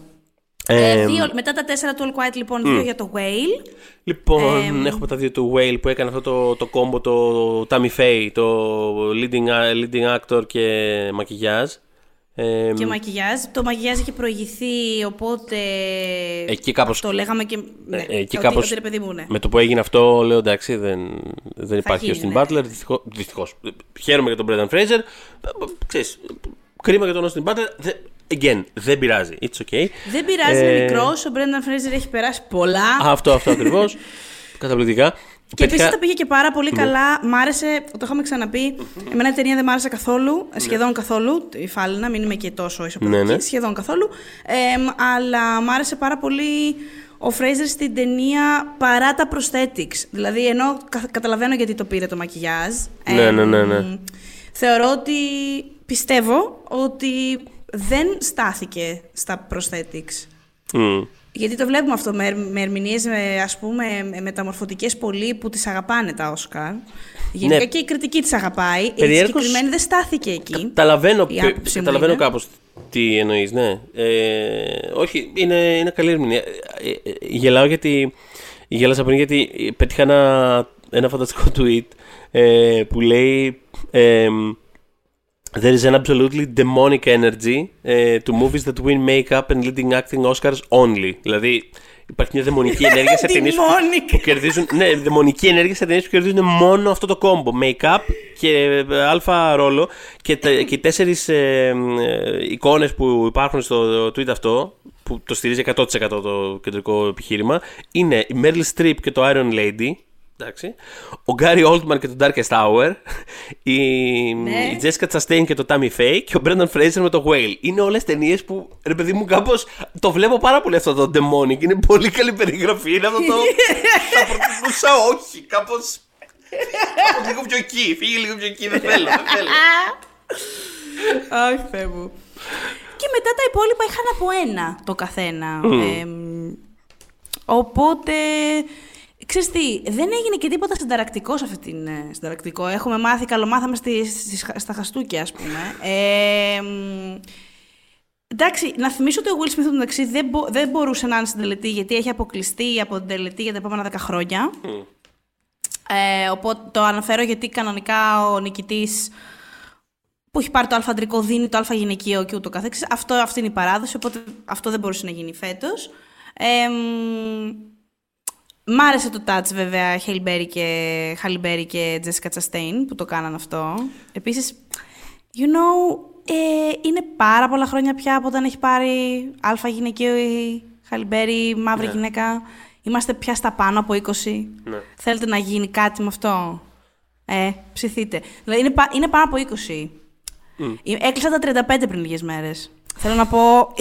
Speaker 3: Ε,
Speaker 2: Ε, δύο, μετά τα τέσσερα του All Quiet, λοιπόν, δύο για το Whale.
Speaker 3: Λοιπόν, έχουμε τα δύο του Whale που έκανε αυτό το, το κόμπο, το Tammy Faye, το leading, leading actor και μακιγιάζ. Ε,
Speaker 2: Και μακιγιάζ. Το μακιγιάζ είχε προηγηθεί, οπότε.
Speaker 3: Εκεί κάπως-
Speaker 2: Το λέγαμε και. Ναι,
Speaker 3: Ε, εκεί
Speaker 2: ότι,
Speaker 3: κάπως
Speaker 2: ότι ρε παιδί μου, ναι.
Speaker 3: Με το που έγινε αυτό, λέω εντάξει, δεν, δεν υπάρχει ο
Speaker 2: γίνει,
Speaker 3: Austin
Speaker 2: ναι.
Speaker 3: Butler. Δυστυχώς, δυστυχώς. Χαίρομαι για τον Brendan Fraser. Ε, Ξέρεις, κρίμα για τον Austin Butler. Δε- Again, δεν πειράζει. It's okay.
Speaker 2: Δεν πειράζει,
Speaker 3: Ε,
Speaker 2: είναι μικρός. Ο Μπρένταν Φρέιζερ έχει περάσει πολλά.
Speaker 3: Αυτό, αυτό ακριβώς. Καταπληκτικά.
Speaker 2: και επίσης
Speaker 3: Πέτυχα-
Speaker 2: τα πήγε και πάρα πολύ καλά. Μ' άρεσε, το είχαμε ξαναπεί. Εμένα η ταινία δεν μ' άρεσε καθόλου. Σχεδόν καθόλου. Η Φάλινα, μην είμαι και τόσο ισοπεδωτική.
Speaker 3: Ναι, ναι.
Speaker 2: Σχεδόν καθόλου. Ε, μ, αλλά μ' άρεσε πάρα πολύ ο Φρέιζερ στην ταινία παρά τα prosthetics. Δηλαδή, ενώ κα- καταλαβαίνω γιατί το πήρε το μακιγιάζ.
Speaker 3: Ναι, ναι, ναι, ναι.
Speaker 2: μ, Θεωρώ ότι. Πιστεύω ότι δεν στάθηκε στα prosthetics.
Speaker 3: Μμ.
Speaker 2: Γιατί το βλέπουμε αυτό με, ερ- με ερμηνείες, με, ας πούμε, με μεταμορφωτικές πολύ που τις αγαπάνε τα Όσκαρ. Γενικά
Speaker 3: Ναι.
Speaker 2: και η κριτική τις αγαπάει. Η
Speaker 3: Περιέργως-
Speaker 2: συγκεκριμένη δεν στάθηκε εκεί.
Speaker 3: Καταλαβαίνω,
Speaker 2: Η άποψή μου
Speaker 3: καταλαβαίνω
Speaker 2: είναι.
Speaker 3: κάπως τι εννοείς, ναι. Ε, όχι, είναι, είναι καλή ερμηνεία. Ε, ε, γελάω γιατί, γέλασα πριν γιατί πέτυχα ένα, ένα φανταστικό tweet ε, που λέει ε, There is an absolutely demonic energy ε, to movies that win makeup and leading acting Oscars only. Δηλαδή υπάρχει μια δαιμονική ενέργεια σε ταινίες που,
Speaker 2: Demonic.
Speaker 3: που κερδίζουν. Ναι, δαιμονική ενέργεια σε ταινίες που κερδίζουν μόνο αυτό το κόμπο. Make-up και ε, αλφα ρόλο. Και, τα, και οι τέσσερις ε, ε, εικόνες που υπάρχουν στο tweet αυτό, που το στηρίζει 100% το κεντρικό επιχείρημα, είναι η Meryl Streep και το Iron Lady. Εντάξει. Ο Γκάρι Oldman και το Darkest Hour. Η,
Speaker 2: Ναι.
Speaker 3: η Jessica Chastain και το Tammy Faye. Και ο Brendan Fraser με το Whale. Είναι όλες ταινίες που ρε παιδί μου κάπως το βλέπω πάρα πολύ αυτό το Demonic. Είναι πολύ καλή περιγραφή. Είναι αυτό το. θα προτιμούσα όχι. Κάπως. λίγο πιο εκεί. Φύγει λίγο πιο εκεί. Δεν θέλω. Δεν θέλω.
Speaker 2: Αχ, Θεέ μου. Και μετά τα υπόλοιπα είχαν από ένα το καθένα. Εμ, οπότε, ξέρεις τι, δεν έγινε και τίποτα συνταρακτικό σε αυτή την ε, συνταρακτικό. Έχουμε μάθει, καλομάθαμε στη, στις- στα χαστούκια, ας πούμε. Εμ, Εντάξει, να θυμίσω ότι ο Will Smith μεταξύ δεν, μπο, δεν μπορούσε να είναι στην τελετή γιατί έχει αποκλειστεί από την τελετή για τα επόμενα 10 χρόνια. Ε, οπότε το αναφέρω γιατί κανονικά ο νικητής που έχει πάρει το αλφαντρικό δίνει το αλφα γυναικείο και ούτω καθεξής. Αυτό, αυτή είναι η παράδοση, οπότε αυτό δεν μπορούσε να γίνει φέτος. Ε, μ' άρεσε το touch βέβαια Χαλιμπέρι και, Χαλιμπέρι και Jessica Chastain που το κάναν αυτό. Επίσης, you know, ε, είναι πάρα πολλά χρόνια πια από όταν έχει πάρει αλφα γυναικείο η Χαλιμπέρι, μαύρη
Speaker 3: Ναι.
Speaker 2: γυναίκα. Είμαστε πια στα πάνω από 20.
Speaker 3: Ναι.
Speaker 2: Θέλετε να γίνει κάτι με αυτό; Ε, ψηθείτε. Δηλαδή είναι, πα- είναι πάνω από 20. Ε, Έκλεισα τα 35 πριν λίγες μέρες. Θέλω να πω...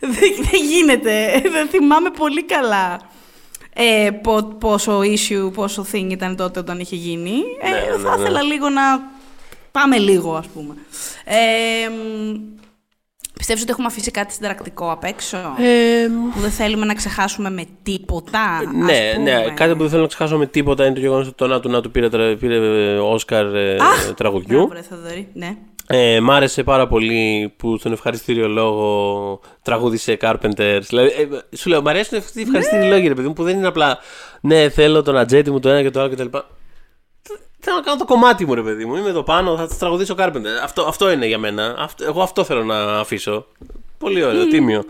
Speaker 2: δεν, δεν γίνεται. Δεν θυμάμαι πολύ καλά ε, πο- πόσο issue, πόσο thing ήταν τότε όταν είχε γίνει. Ε,
Speaker 3: Ναι, ναι,
Speaker 2: θα
Speaker 3: ναι.
Speaker 2: ήθελα λίγο να πάμε λίγο, ας πούμε. Ε, μ, πιστεύεις ότι έχουμε αφήσει κάτι συνταρακτικό απ' έξω;
Speaker 3: Ε,
Speaker 2: που δεν θέλουμε να ξεχάσουμε με τίποτα. ας
Speaker 3: ναι,
Speaker 2: πούμε;
Speaker 3: ναι. Κάτι που δεν θέλω να ξεχάσω με τίποτα είναι το γεγονός ότι το Νάτου Νάτου πήρε, τρα- πήρε ε, Όσκαρ ε, τραγουδιού.
Speaker 2: Μπράβο, ρε Θοδωρή, ναι.
Speaker 3: Ε, μ' άρεσε πάρα πολύ που στον ευχαριστήριο λόγο τραγούδισε Carpenters. Δηλαδή, ε, σου λέω, μ' αρέσουν αυτοί οι ευχαριστήριοι λόγοι, ρε παιδί μου, που δεν είναι απλά ναι, θέλω τον ατζέτη μου το ένα και το άλλο κτλ. Θέλω να κάνω το κομμάτι μου, ρε παιδί μου. Είμαι εδώ πάνω, θα τραγουδήσω Carpenter. Αυτό, αυτό είναι για μένα. Αυτό, εγώ αυτό θέλω να αφήσω. Πολύ ωραίο, τίμιο.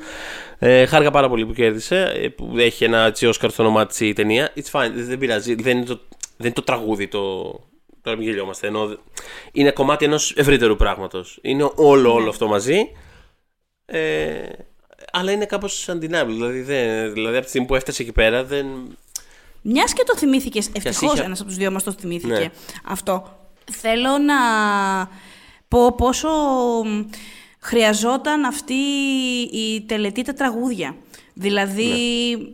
Speaker 3: Ε, χάρηκα πάρα πολύ που κέρδισε. ε, Που έχει ένα έτσι Oscar στο όνομά της η ταινία. It's fine, δεν πειράζει. Δεν είναι το, δεν είναι το τραγούδι το. Τώρα μην γελιόμαστε. Ενώ είναι κομμάτι ενός ευρύτερου πράγματος. Είναι όλο, όλο αυτό μαζί. Ε, αλλά είναι κάπως undeniable. Δηλαδή, δεν, δηλαδή, από τη στιγμή που έφτασε εκεί πέρα, δεν.
Speaker 2: Μιας και το θυμήθηκες, ευτυχώς
Speaker 3: είχε-
Speaker 2: ένας από τους δύο μας το θυμήθηκε
Speaker 3: Ναι.
Speaker 2: αυτό. Θέλω να πω πόσο μ, χρειαζόταν αυτή η τελετή τα τραγούδια. Δηλαδή,
Speaker 3: Ναι.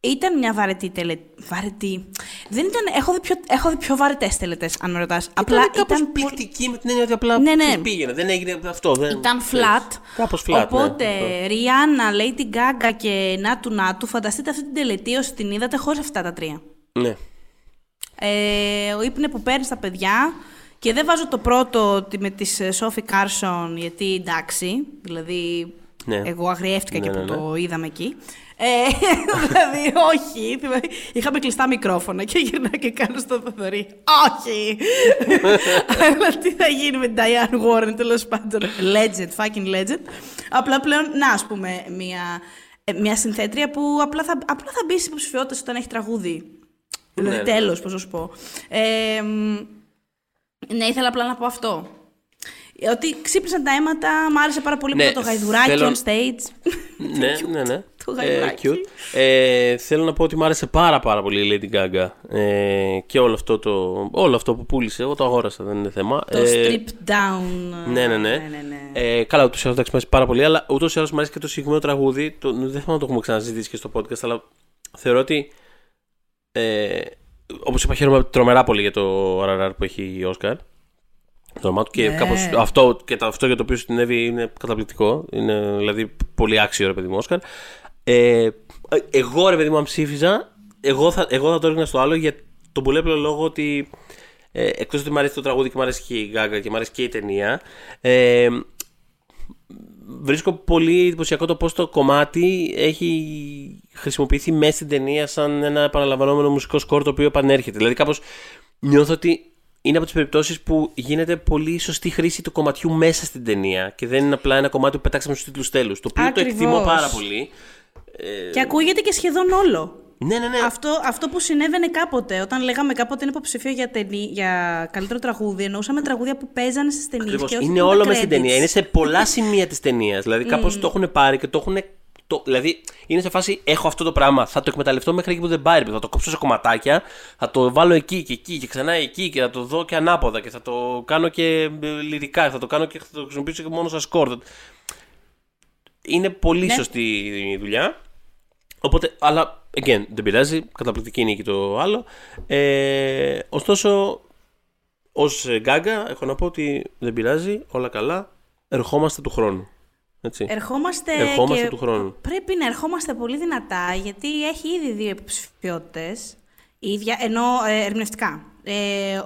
Speaker 2: ήταν μια βαρετή τελετή. Βαρετή. Δεν ήταν, έχω δει πιο, έχω δει πιο βαρετές τελετές, αν με ρωτάς. Απλά
Speaker 3: ήταν κάπως
Speaker 2: ήταν. πολύ-
Speaker 3: πληκτική με την έννοια ότι απλά
Speaker 2: Ναι, ναι.
Speaker 3: ξέρεις, πήγαινε. Δεν έγινε αυτό. Δεν,
Speaker 2: Ήταν
Speaker 3: ξέρεις.
Speaker 2: flat.
Speaker 3: Κάπως flat.
Speaker 2: Οπότε,
Speaker 3: ναι.
Speaker 2: Ριάννα, Lady Gaga και Νάτου Νάτου, φανταστείτε αυτή την τελετή όσοι την είδατε χωρίς αυτά τα τρία.
Speaker 3: Ναι.
Speaker 2: Ε, ο ύπνε που παίρνεις τα παιδιά και δεν βάζω το πρώτο ότι με τη Σόφι Κάρσον γιατί εντάξει, δηλαδή
Speaker 3: Ναι.
Speaker 2: εγώ αγριεύτηκα
Speaker 3: Ναι,
Speaker 2: και
Speaker 3: ναι,
Speaker 2: που
Speaker 3: ναι.
Speaker 2: το είδαμε εκεί. Ε, δηλαδή όχι, δηλαδή, είχαμε κλειστά μικρόφωνα και γυρνάω και κάνω στο Θοδωρή. Όχι! Αλλά τι θα γίνει με την Diane Warren τέλος πάντων. Legend, fucking legend. Απλά πλέον, να ας πούμε, μια, ε, μια συνθέτρια που απλά θα, απλά θα μπει στι υποψηφιότητε όταν έχει τραγούδι. Δηλαδή
Speaker 3: Ναι.
Speaker 2: τέλος, πώς να σου πω. Ε, μ, ναι, ήθελα απλά να πω αυτό. Ότι ξύπνησαν τα αίματα, μ' άρεσε πάρα πολύ
Speaker 3: Ναι,
Speaker 2: που το γαϊδουράκι
Speaker 3: θέλω-
Speaker 2: on stage.
Speaker 3: ναι, ναι, ναι.
Speaker 2: Το
Speaker 3: Ε,
Speaker 2: γαϊδουράκι.
Speaker 3: cute. Ε, θέλω να πω ότι μου άρεσε πάρα πάρα πολύ η Lady Gaga ε, και όλο αυτό, το, όλο αυτό που πούλησε. Εγώ το αγόρασα, δεν είναι θέμα.
Speaker 2: το
Speaker 3: Ε,
Speaker 2: strip down.
Speaker 3: Ναι, ναι, ναι.
Speaker 2: ναι, ναι.
Speaker 3: Ε, καλά, ούτως ή άλλως εντάξει, μου αρέσει πάρα πολύ, αλλά ούτως ή άλλως μου αρέσει και το συγκεκριμένο τραγούδι. Το, δεν θέλω να το έχουμε ξαναζητήσει και στο podcast, αλλά θεωρώ ότι. Ε, Όπως είπα, χαίρομαι τρομερά πολύ για το RRR που έχει η Όσκαρ. Το όνομά του και
Speaker 2: Ναι.
Speaker 3: κάπως αυτό, και το, αυτό για το οποίο συνέβη είναι καταπληκτικό. Είναι δηλαδή πολύ άξιο ρε παιδί μου Όσκαρ. Ε, εγώ ρε παιδί μου, αν ψήφιζα, εγώ θα, εγώ θα το έριχνα στο άλλο για τον πολύ απλό λόγο ότι ε, εκτός ότι μου αρέσει το τραγούδι και μου αρέσει και η Γκάγκα και μου αρέσει και η ταινία, ε, βρίσκω πολύ εντυπωσιακό το πώς το κομμάτι έχει χρησιμοποιηθεί μέσα στην ταινία σαν ένα επαναλαμβανόμενο μουσικό σκορ το οποίο επανέρχεται. Δηλαδή κάπως νιώθω ότι είναι από τις περιπτώσεις που γίνεται πολύ σωστή χρήση του κομματιού μέσα στην ταινία και δεν είναι απλά ένα κομμάτι που πετάξαμε στους τίτλους τέλους. Το οποίο
Speaker 2: Ακριβώς.
Speaker 3: το εκτιμώ πάρα πολύ.
Speaker 2: Και ακούγεται και σχεδόν όλο.
Speaker 3: Ναι, ναι, ναι.
Speaker 2: Αυτό, αυτό που συνέβαινε κάποτε, όταν λέγαμε κάποτε είναι υποψηφίο για, ταινί, για καλύτερο τραγούδι, εννοούσαμε τραγούδια που παίζανε στις ταινίες.
Speaker 3: Ακριβώς. Είναι όλο με στην ταινία. Είναι σε πολλά σημεία της ταινίας. Δηλαδή, κάπως το έχουν πάρει και το έχουν. Το, δηλαδή, είναι σε φάση: Έχω αυτό το πράγμα. Θα το εκμεταλλευτώ μέχρι εκεί που δεν πάει. ρε παιδί. Θα το κόψω σε κομματάκια. Θα το βάλω εκεί και εκεί και ξανά εκεί και θα το δω και ανάποδα. Και θα το κάνω και ε, λυρικά. Θα το κάνω και θα το χρησιμοποιήσω και μόνο σαν σκορ. Είναι πολύ
Speaker 2: Ναι.
Speaker 3: σωστή η δουλειά. Οπότε, αλλά, again, δεν πειράζει. Καταπληκτική νίκη το άλλο. Ε, ωστόσο, Ω γκάγκα, έχω να πω ότι δεν πειράζει, όλα καλά. Ερχόμαστε του χρόνου. Έτσι.
Speaker 2: Ερχόμαστε,
Speaker 3: Ερχόμαστε
Speaker 2: και
Speaker 3: του χρόνου.
Speaker 2: Πρέπει να ερχόμαστε πολύ δυνατά, γιατί έχει ήδη δύο υποψηφιότητες. Ίδια, ενώ ε, ερμηνευτικά. Ε,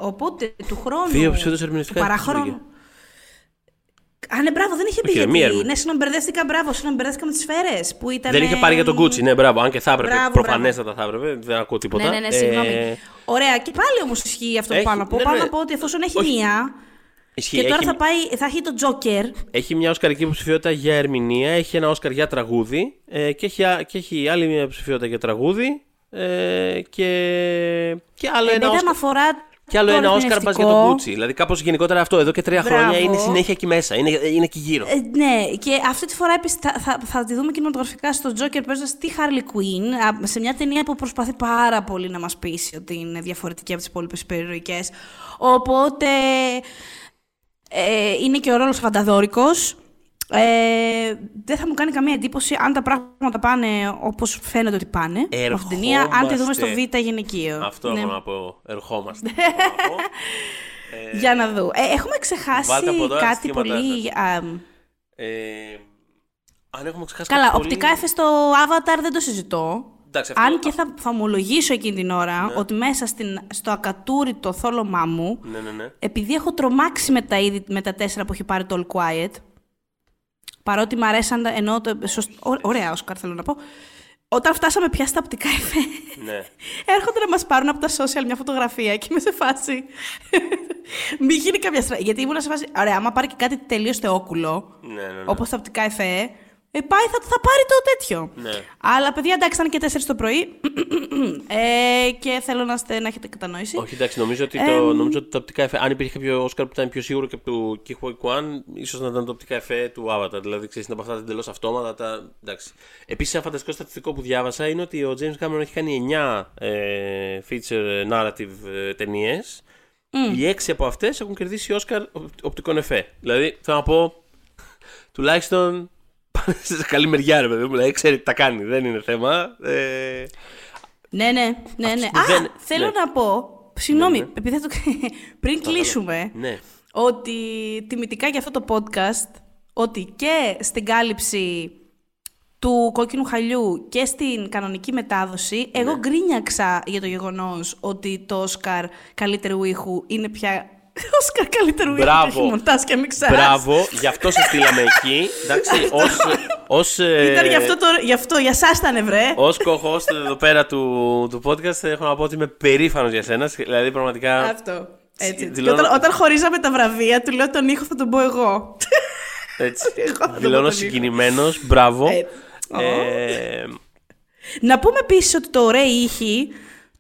Speaker 2: οπότε του χρόνου.
Speaker 3: Δύο υποψηφιότητες ερμηνευτικά
Speaker 2: του
Speaker 3: έχεις,
Speaker 2: παραχρόνου.
Speaker 3: Βρήκε.
Speaker 2: Α, ναι, μπράβο, δεν είχε πει
Speaker 3: Όχι,
Speaker 2: γιατί.
Speaker 3: μία έρμη.
Speaker 2: Ναι, συγγνώμη, μπερδεύτηκα, μπράβο, συγγνώμη, μπερδεύτηκα με τις σφαίρες. Που ήταν.
Speaker 3: Δεν είχε πάρει για τον Gucci, ναι, μπράβο. Αν και θα έπρεπε.
Speaker 2: Μπράβο,
Speaker 3: Προφανέστατα θα έπρεπε. Δεν ακούω τίποτα.
Speaker 2: Ναι, ναι, ναι, συγγνώμη.
Speaker 3: Ε,
Speaker 2: Ωραία, και πάλι όμως ισχύει αυτό
Speaker 3: Έχει-
Speaker 2: που πάω να πω.
Speaker 3: ναι,
Speaker 2: Πάω
Speaker 3: ναι.
Speaker 2: να πω ότι εφόσον έχει
Speaker 3: Όχι.
Speaker 2: μία.
Speaker 3: Ισχύει.
Speaker 2: Και τώρα
Speaker 3: έχει,
Speaker 2: θα, πάει, θα έχει το Joker.
Speaker 3: έχει μια Οσκαρική υποψηφιότητα για ερμηνεία, έχει ένα Όσκαρ για τραγούδι ε, και, έχει, α- και έχει άλλη μια υποψηφιότητα για τραγούδι. Ε, και, και άλλο
Speaker 2: Ε,
Speaker 3: ένα
Speaker 2: βέβαια,
Speaker 3: Όσκαρ.
Speaker 2: με αφορά.
Speaker 3: Και άλλο
Speaker 2: το
Speaker 3: ένα Όσκαρ πα για
Speaker 2: ερμηνευτικό.
Speaker 3: τον Gucci. Δηλαδή, κάπως γενικότερα αυτό εδώ και τρία
Speaker 2: Μπράβο.
Speaker 3: χρόνια είναι συνέχεια εκεί μέσα. Είναι, είναι εκεί γύρω.
Speaker 2: Ε, ναι, και αυτή τη φορά επίσης θα, θα, θα τη δούμε κινηματογραφικά στο Joker παίζοντας τη Harley Quinn α, σε μια ταινία που προσπαθεί πάρα πολύ να μας πείσει ότι είναι διαφορετική από τις υπόλοιπες υπερηρωικές. Οπότε ε, είναι και ο ρόλος φανταδόρικος. Ε, δεν θα μου κάνει καμία εντύπωση αν τα πράγματα πάνε όπως φαίνεται ότι πάνε με αυτήν την ταινία, αν τη δούμε στο Β
Speaker 3: Ερχόμαστε.
Speaker 2: γυναικείο.
Speaker 3: Αυτό
Speaker 2: Ναι.
Speaker 3: έχω να πω. Ερχόμαστε. έχω να πω.
Speaker 2: Για να δω. Ε, έχουμε ξεχάσει
Speaker 3: Βάλτε από τώρα
Speaker 2: κάτι
Speaker 3: στοιχήματά
Speaker 2: πολύ... α,
Speaker 3: Ε, αν έχουμε ξεχάσει
Speaker 2: Καλά,
Speaker 3: κάτι πολύ-
Speaker 2: οπτικά έφες στο Avatar δεν το συζητώ.
Speaker 3: Εντάξει, αυτό- Ναι.
Speaker 2: Αν και θα, θα ομολογήσω εκείνη την ώρα ότι μέσα στην, στο ακατούρητο θόλωμά μου,
Speaker 3: Ναι, ναι, ναι.
Speaker 2: επειδή έχω τρομάξει με τα, είδη, με τα τέσσερα που έχει πάρει το All Quiet, παρότι μ' αρέσαν, ενώ το, σωσ- ω- ωραία Όσκαρ θέλω να πω, όταν φτάσαμε πια στα οπτικά εφέ,
Speaker 3: ναι.
Speaker 2: έρχονται να μας πάρουν από τα social μια φωτογραφία και είμαι σε φάση. Μην γίνει κάποια στρα... Γιατί ήμουν σε φάση. Ωραία, άμα πάρει και κάτι τελείως θεόκουλο,
Speaker 3: Ναι, ναι, ναι.
Speaker 2: όπως τα οπτικά εφέ, ε, πάει, θα, θα πάρει το τέτοιο.
Speaker 3: Ναι.
Speaker 2: Αλλά παιδιά, εντάξει, ήταν και 4 το πρωί. ε, και θέλω να, είστε, να έχετε κατανόηση.
Speaker 3: Όχι, εντάξει, νομίζω ότι, το, νομίζω ότι τα οπτικά εφέ. Αν υπήρχε κάποιο Όσκαρ που ήταν πιο σίγουρο και από του Kihui Kwan, ίσως να ήταν το οπτικά εφέ του Avatar. Δηλαδή, ξέρεις, είναι από αυτά εντελώς αυτόματα. Τα... Εντάξει. Επίσης, ένα φανταστικό στατιστικό που διάβασα είναι ότι ο James Cameron έχει κάνει 9 ε, feature narrative ε, ταινίες. Οι 6 από αυτές έχουν κερδίσει Όσκαρ οπ- οπτικών εφέ. Δηλαδή, θέλω να πω, τουλάχιστον πάνε σε καλή μεριά, ρε παιδί μου. Δηλαδή, ξέρει τι τα κάνει. Δεν είναι θέμα. Ε,
Speaker 2: Ναι, ναι, ναι. ναι.
Speaker 3: που
Speaker 2: Α,
Speaker 3: δεν-
Speaker 2: θέλω
Speaker 3: ναι.
Speaker 2: να πω. Συγγνώμη,
Speaker 3: Ναι, ναι.
Speaker 2: επειδή θα το... πριν κλείσουμε,
Speaker 3: ναι.
Speaker 2: ότι τιμητικά για αυτό το podcast, ότι και στην κάλυψη του κόκκινου χαλιού και στην κανονική μετάδοση, εγώ
Speaker 3: Ναι.
Speaker 2: γκρίνιαξα για το γεγονός ότι το Όσκαρ καλύτερου ήχου είναι πια... Όσκαρ καλύτερου ήχου και
Speaker 3: Μπράβο.
Speaker 2: έχει μοντάζ και μιξάζ.
Speaker 3: Μπράβο, γι' αυτό σε στείλαμε εκεί. Εντάξει, ως, ως, ε,
Speaker 2: Ήταν γι' αυτό, το, γι' αυτό, για σας ήταν βρε.
Speaker 3: ως co-host εδώ πέρα του, του podcast έχω να πω ότι είμαι περήφανος για σένα. Δηλαδή πραγματικά...
Speaker 2: Αυτό. Έτσι. Και
Speaker 3: δηλώνω-
Speaker 2: όταν, όταν χωρίζαμε τα βραβεία, του λέω τον ήχο θα τον πω εγώ.
Speaker 3: Έτσι,
Speaker 2: Εγώ θα το πω
Speaker 3: δηλώνω
Speaker 2: τον
Speaker 3: συγκινημένος. Μπράβο.
Speaker 2: Έτσι.
Speaker 3: Ε,
Speaker 2: Να πούμε επίσης ότι το ωραίο ήχη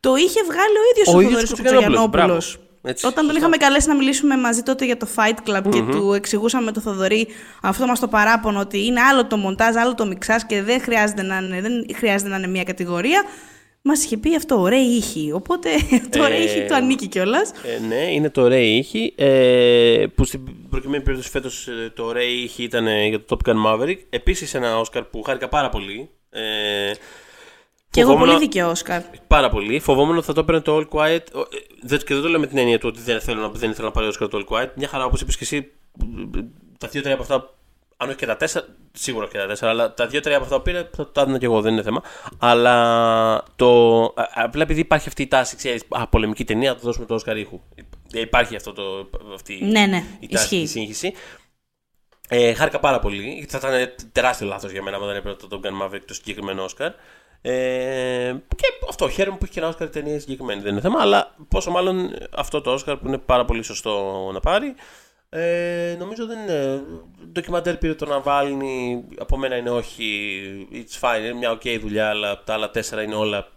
Speaker 2: το είχε βγάλει ο ίδιος
Speaker 3: Ο
Speaker 2: ο,
Speaker 3: ίδιος
Speaker 2: Θοδωρής ο
Speaker 3: Κοτσογιαννόπουλος,
Speaker 2: Κοτσογιαννόπουλος.
Speaker 3: Μπράβο. Έτσι,
Speaker 2: Όταν τον
Speaker 3: σωστά.
Speaker 2: είχαμε καλέσει να μιλήσουμε μαζί τότε για το Fight Club και του εξηγούσαμε το Θοδωρή αυτό μας το παράπονο ότι είναι άλλο το μοντάζ, άλλο το μιξάζ και δεν χρειάζεται να είναι, δεν χρειάζεται να είναι μια κατηγορία. Μας είχε πει αυτό, ωραία ήχη. Οπότε το ωραίο
Speaker 3: Ε,
Speaker 2: ήχη του ανήκει κιόλας.
Speaker 3: ε, ναι, είναι το ωραίο ήχη. Ε, που στην προκειμένη περίπτωση φέτος το ωραίο ήχη ήταν ε, για το Top Gun Maverick. Επίσης ένα Όσκαρ που χάρηκα πάρα πολύ. Ε,
Speaker 2: Και εγώ
Speaker 3: φοβόμουν-
Speaker 2: πολύ δίκαιο, Όσκαρ.
Speaker 3: Πάρα πολύ. Φοβόμουν ότι θα το έπαιρνε το All Quiet. Ο- ε, δεν- Και δεν το λέω με την έννοια του ότι δεν θέλω να, δεν ήθελα να πάρει Όσκαρ το All Quiet. Μια χαρά, όπως είπες και εσύ, τα δύο-τρία από αυτά. Αν όχι και τα τέσσερα, σίγουρα και τα τέσσερα, αλλά τα δύο-τρία από αυτά που πήρε θα τα έδινα και εγώ, δεν είναι θέμα. Αλλά το. α- Απλά επειδή υπάρχει αυτή η τάση, ξέρεις, α, πολεμική ταινία, θα το δώσουμε το Όσκαρ ήχου. Ε, Υπάρχει αυτό το, αυτή
Speaker 2: Ναι, ναι,
Speaker 3: η τάση,
Speaker 2: ισχύει.
Speaker 3: η σύγχυση. Ε, χάρηκα πάρα πολύ. Θα ήταν τεράστιο λάθος για μένα αν δεν έπαιρνε το Top Gun Maverick το συγκεκριμένο Όσκαρ. Ε, και αυτό, χαίρομαι που έχει και ένα Όσκαρ ταινία συγκεκριμένη, δεν είναι θέμα. Αλλά πόσο μάλλον αυτό το Όσκαρ που είναι πάρα πολύ σωστό να πάρει. Ε, νομίζω δεν είναι. Ντοκιμαντέρ πήρε το να βάλει. Από μένα είναι όχι. It's fine, είναι μια ok δουλειά, αλλά τα άλλα τέσσερα είναι όλα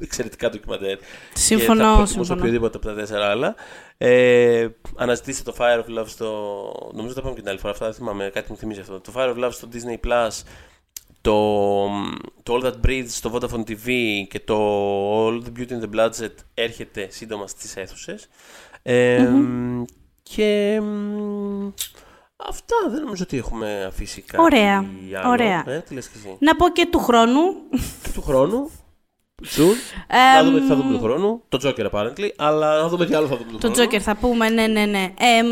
Speaker 3: εξαιρετικά ντοκιμαντέρ.
Speaker 2: Συμφωνώ,
Speaker 3: Και θα προτιμούσα
Speaker 2: συμφωνώ.
Speaker 3: οποιοδήποτε από τα τέσσερα άλλα. Ε, αναζητήστε το Fire of Love στο. Νομίζω το είπαμε και την άλλη φορά, αυτά δεν θυμάμαι, κάτι μου θυμίζει αυτό. Το Fire of Love στο Disney Plus, το, το All That Breathes στο Vodafone TV και το All the Beauty and the Bloodshed έρχεται σύντομα στις αίθουσες. Ε, Και μ, αυτά δεν νομίζω ότι έχουμε αφήσει κάτι
Speaker 2: Ωραία,
Speaker 3: άλλο.
Speaker 2: ωραία.
Speaker 3: Ε, τι λες και εσύ;
Speaker 2: Να πω και του χρόνου.
Speaker 3: Και του χρόνου. Soon. θα δούμε τι θα δούμε του χρόνου. Το Joker apparently. Αλλά θα δούμε τι άλλο θα δούμε του
Speaker 2: Το
Speaker 3: χρόνου.
Speaker 2: Joker θα πούμε, ναι, ναι, ναι. Εμ,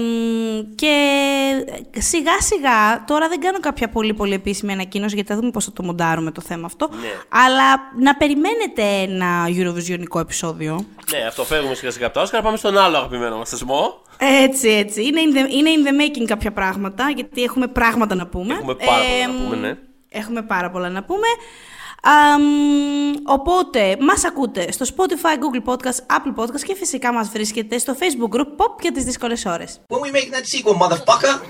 Speaker 2: και σιγά σιγά, τώρα δεν κάνω κάποια πολύ πολύ επίσημη ανακοίνωση γιατί θα δούμε πώς θα το μοντάρουμε το θέμα αυτό.
Speaker 3: Ναι.
Speaker 2: Αλλά να περιμένετε ένα Eurovisionικό επεισόδιο.
Speaker 3: Ναι, αυτό φεύγουμε σιγά σιγά από τα Όσκαρ. Πάμε στον άλλο αγαπημένο μας θεσμό.
Speaker 2: Έτσι, έτσι. Είναι in, the, είναι in the making κάποια πράγματα, γιατί έχουμε πράγματα να πούμε.
Speaker 3: Έχουμε πάρα πολλά να πούμε, ναι.
Speaker 2: Έχουμε πάρα πολλά να πούμε. Οπότε, μας ακούτε στο Spotify, Google Podcast, Apple Podcast και φυσικά μας βρίσκεται στο Facebook group Pop για τις δύσκολες ώρες. When we make that sequel, motherfucker!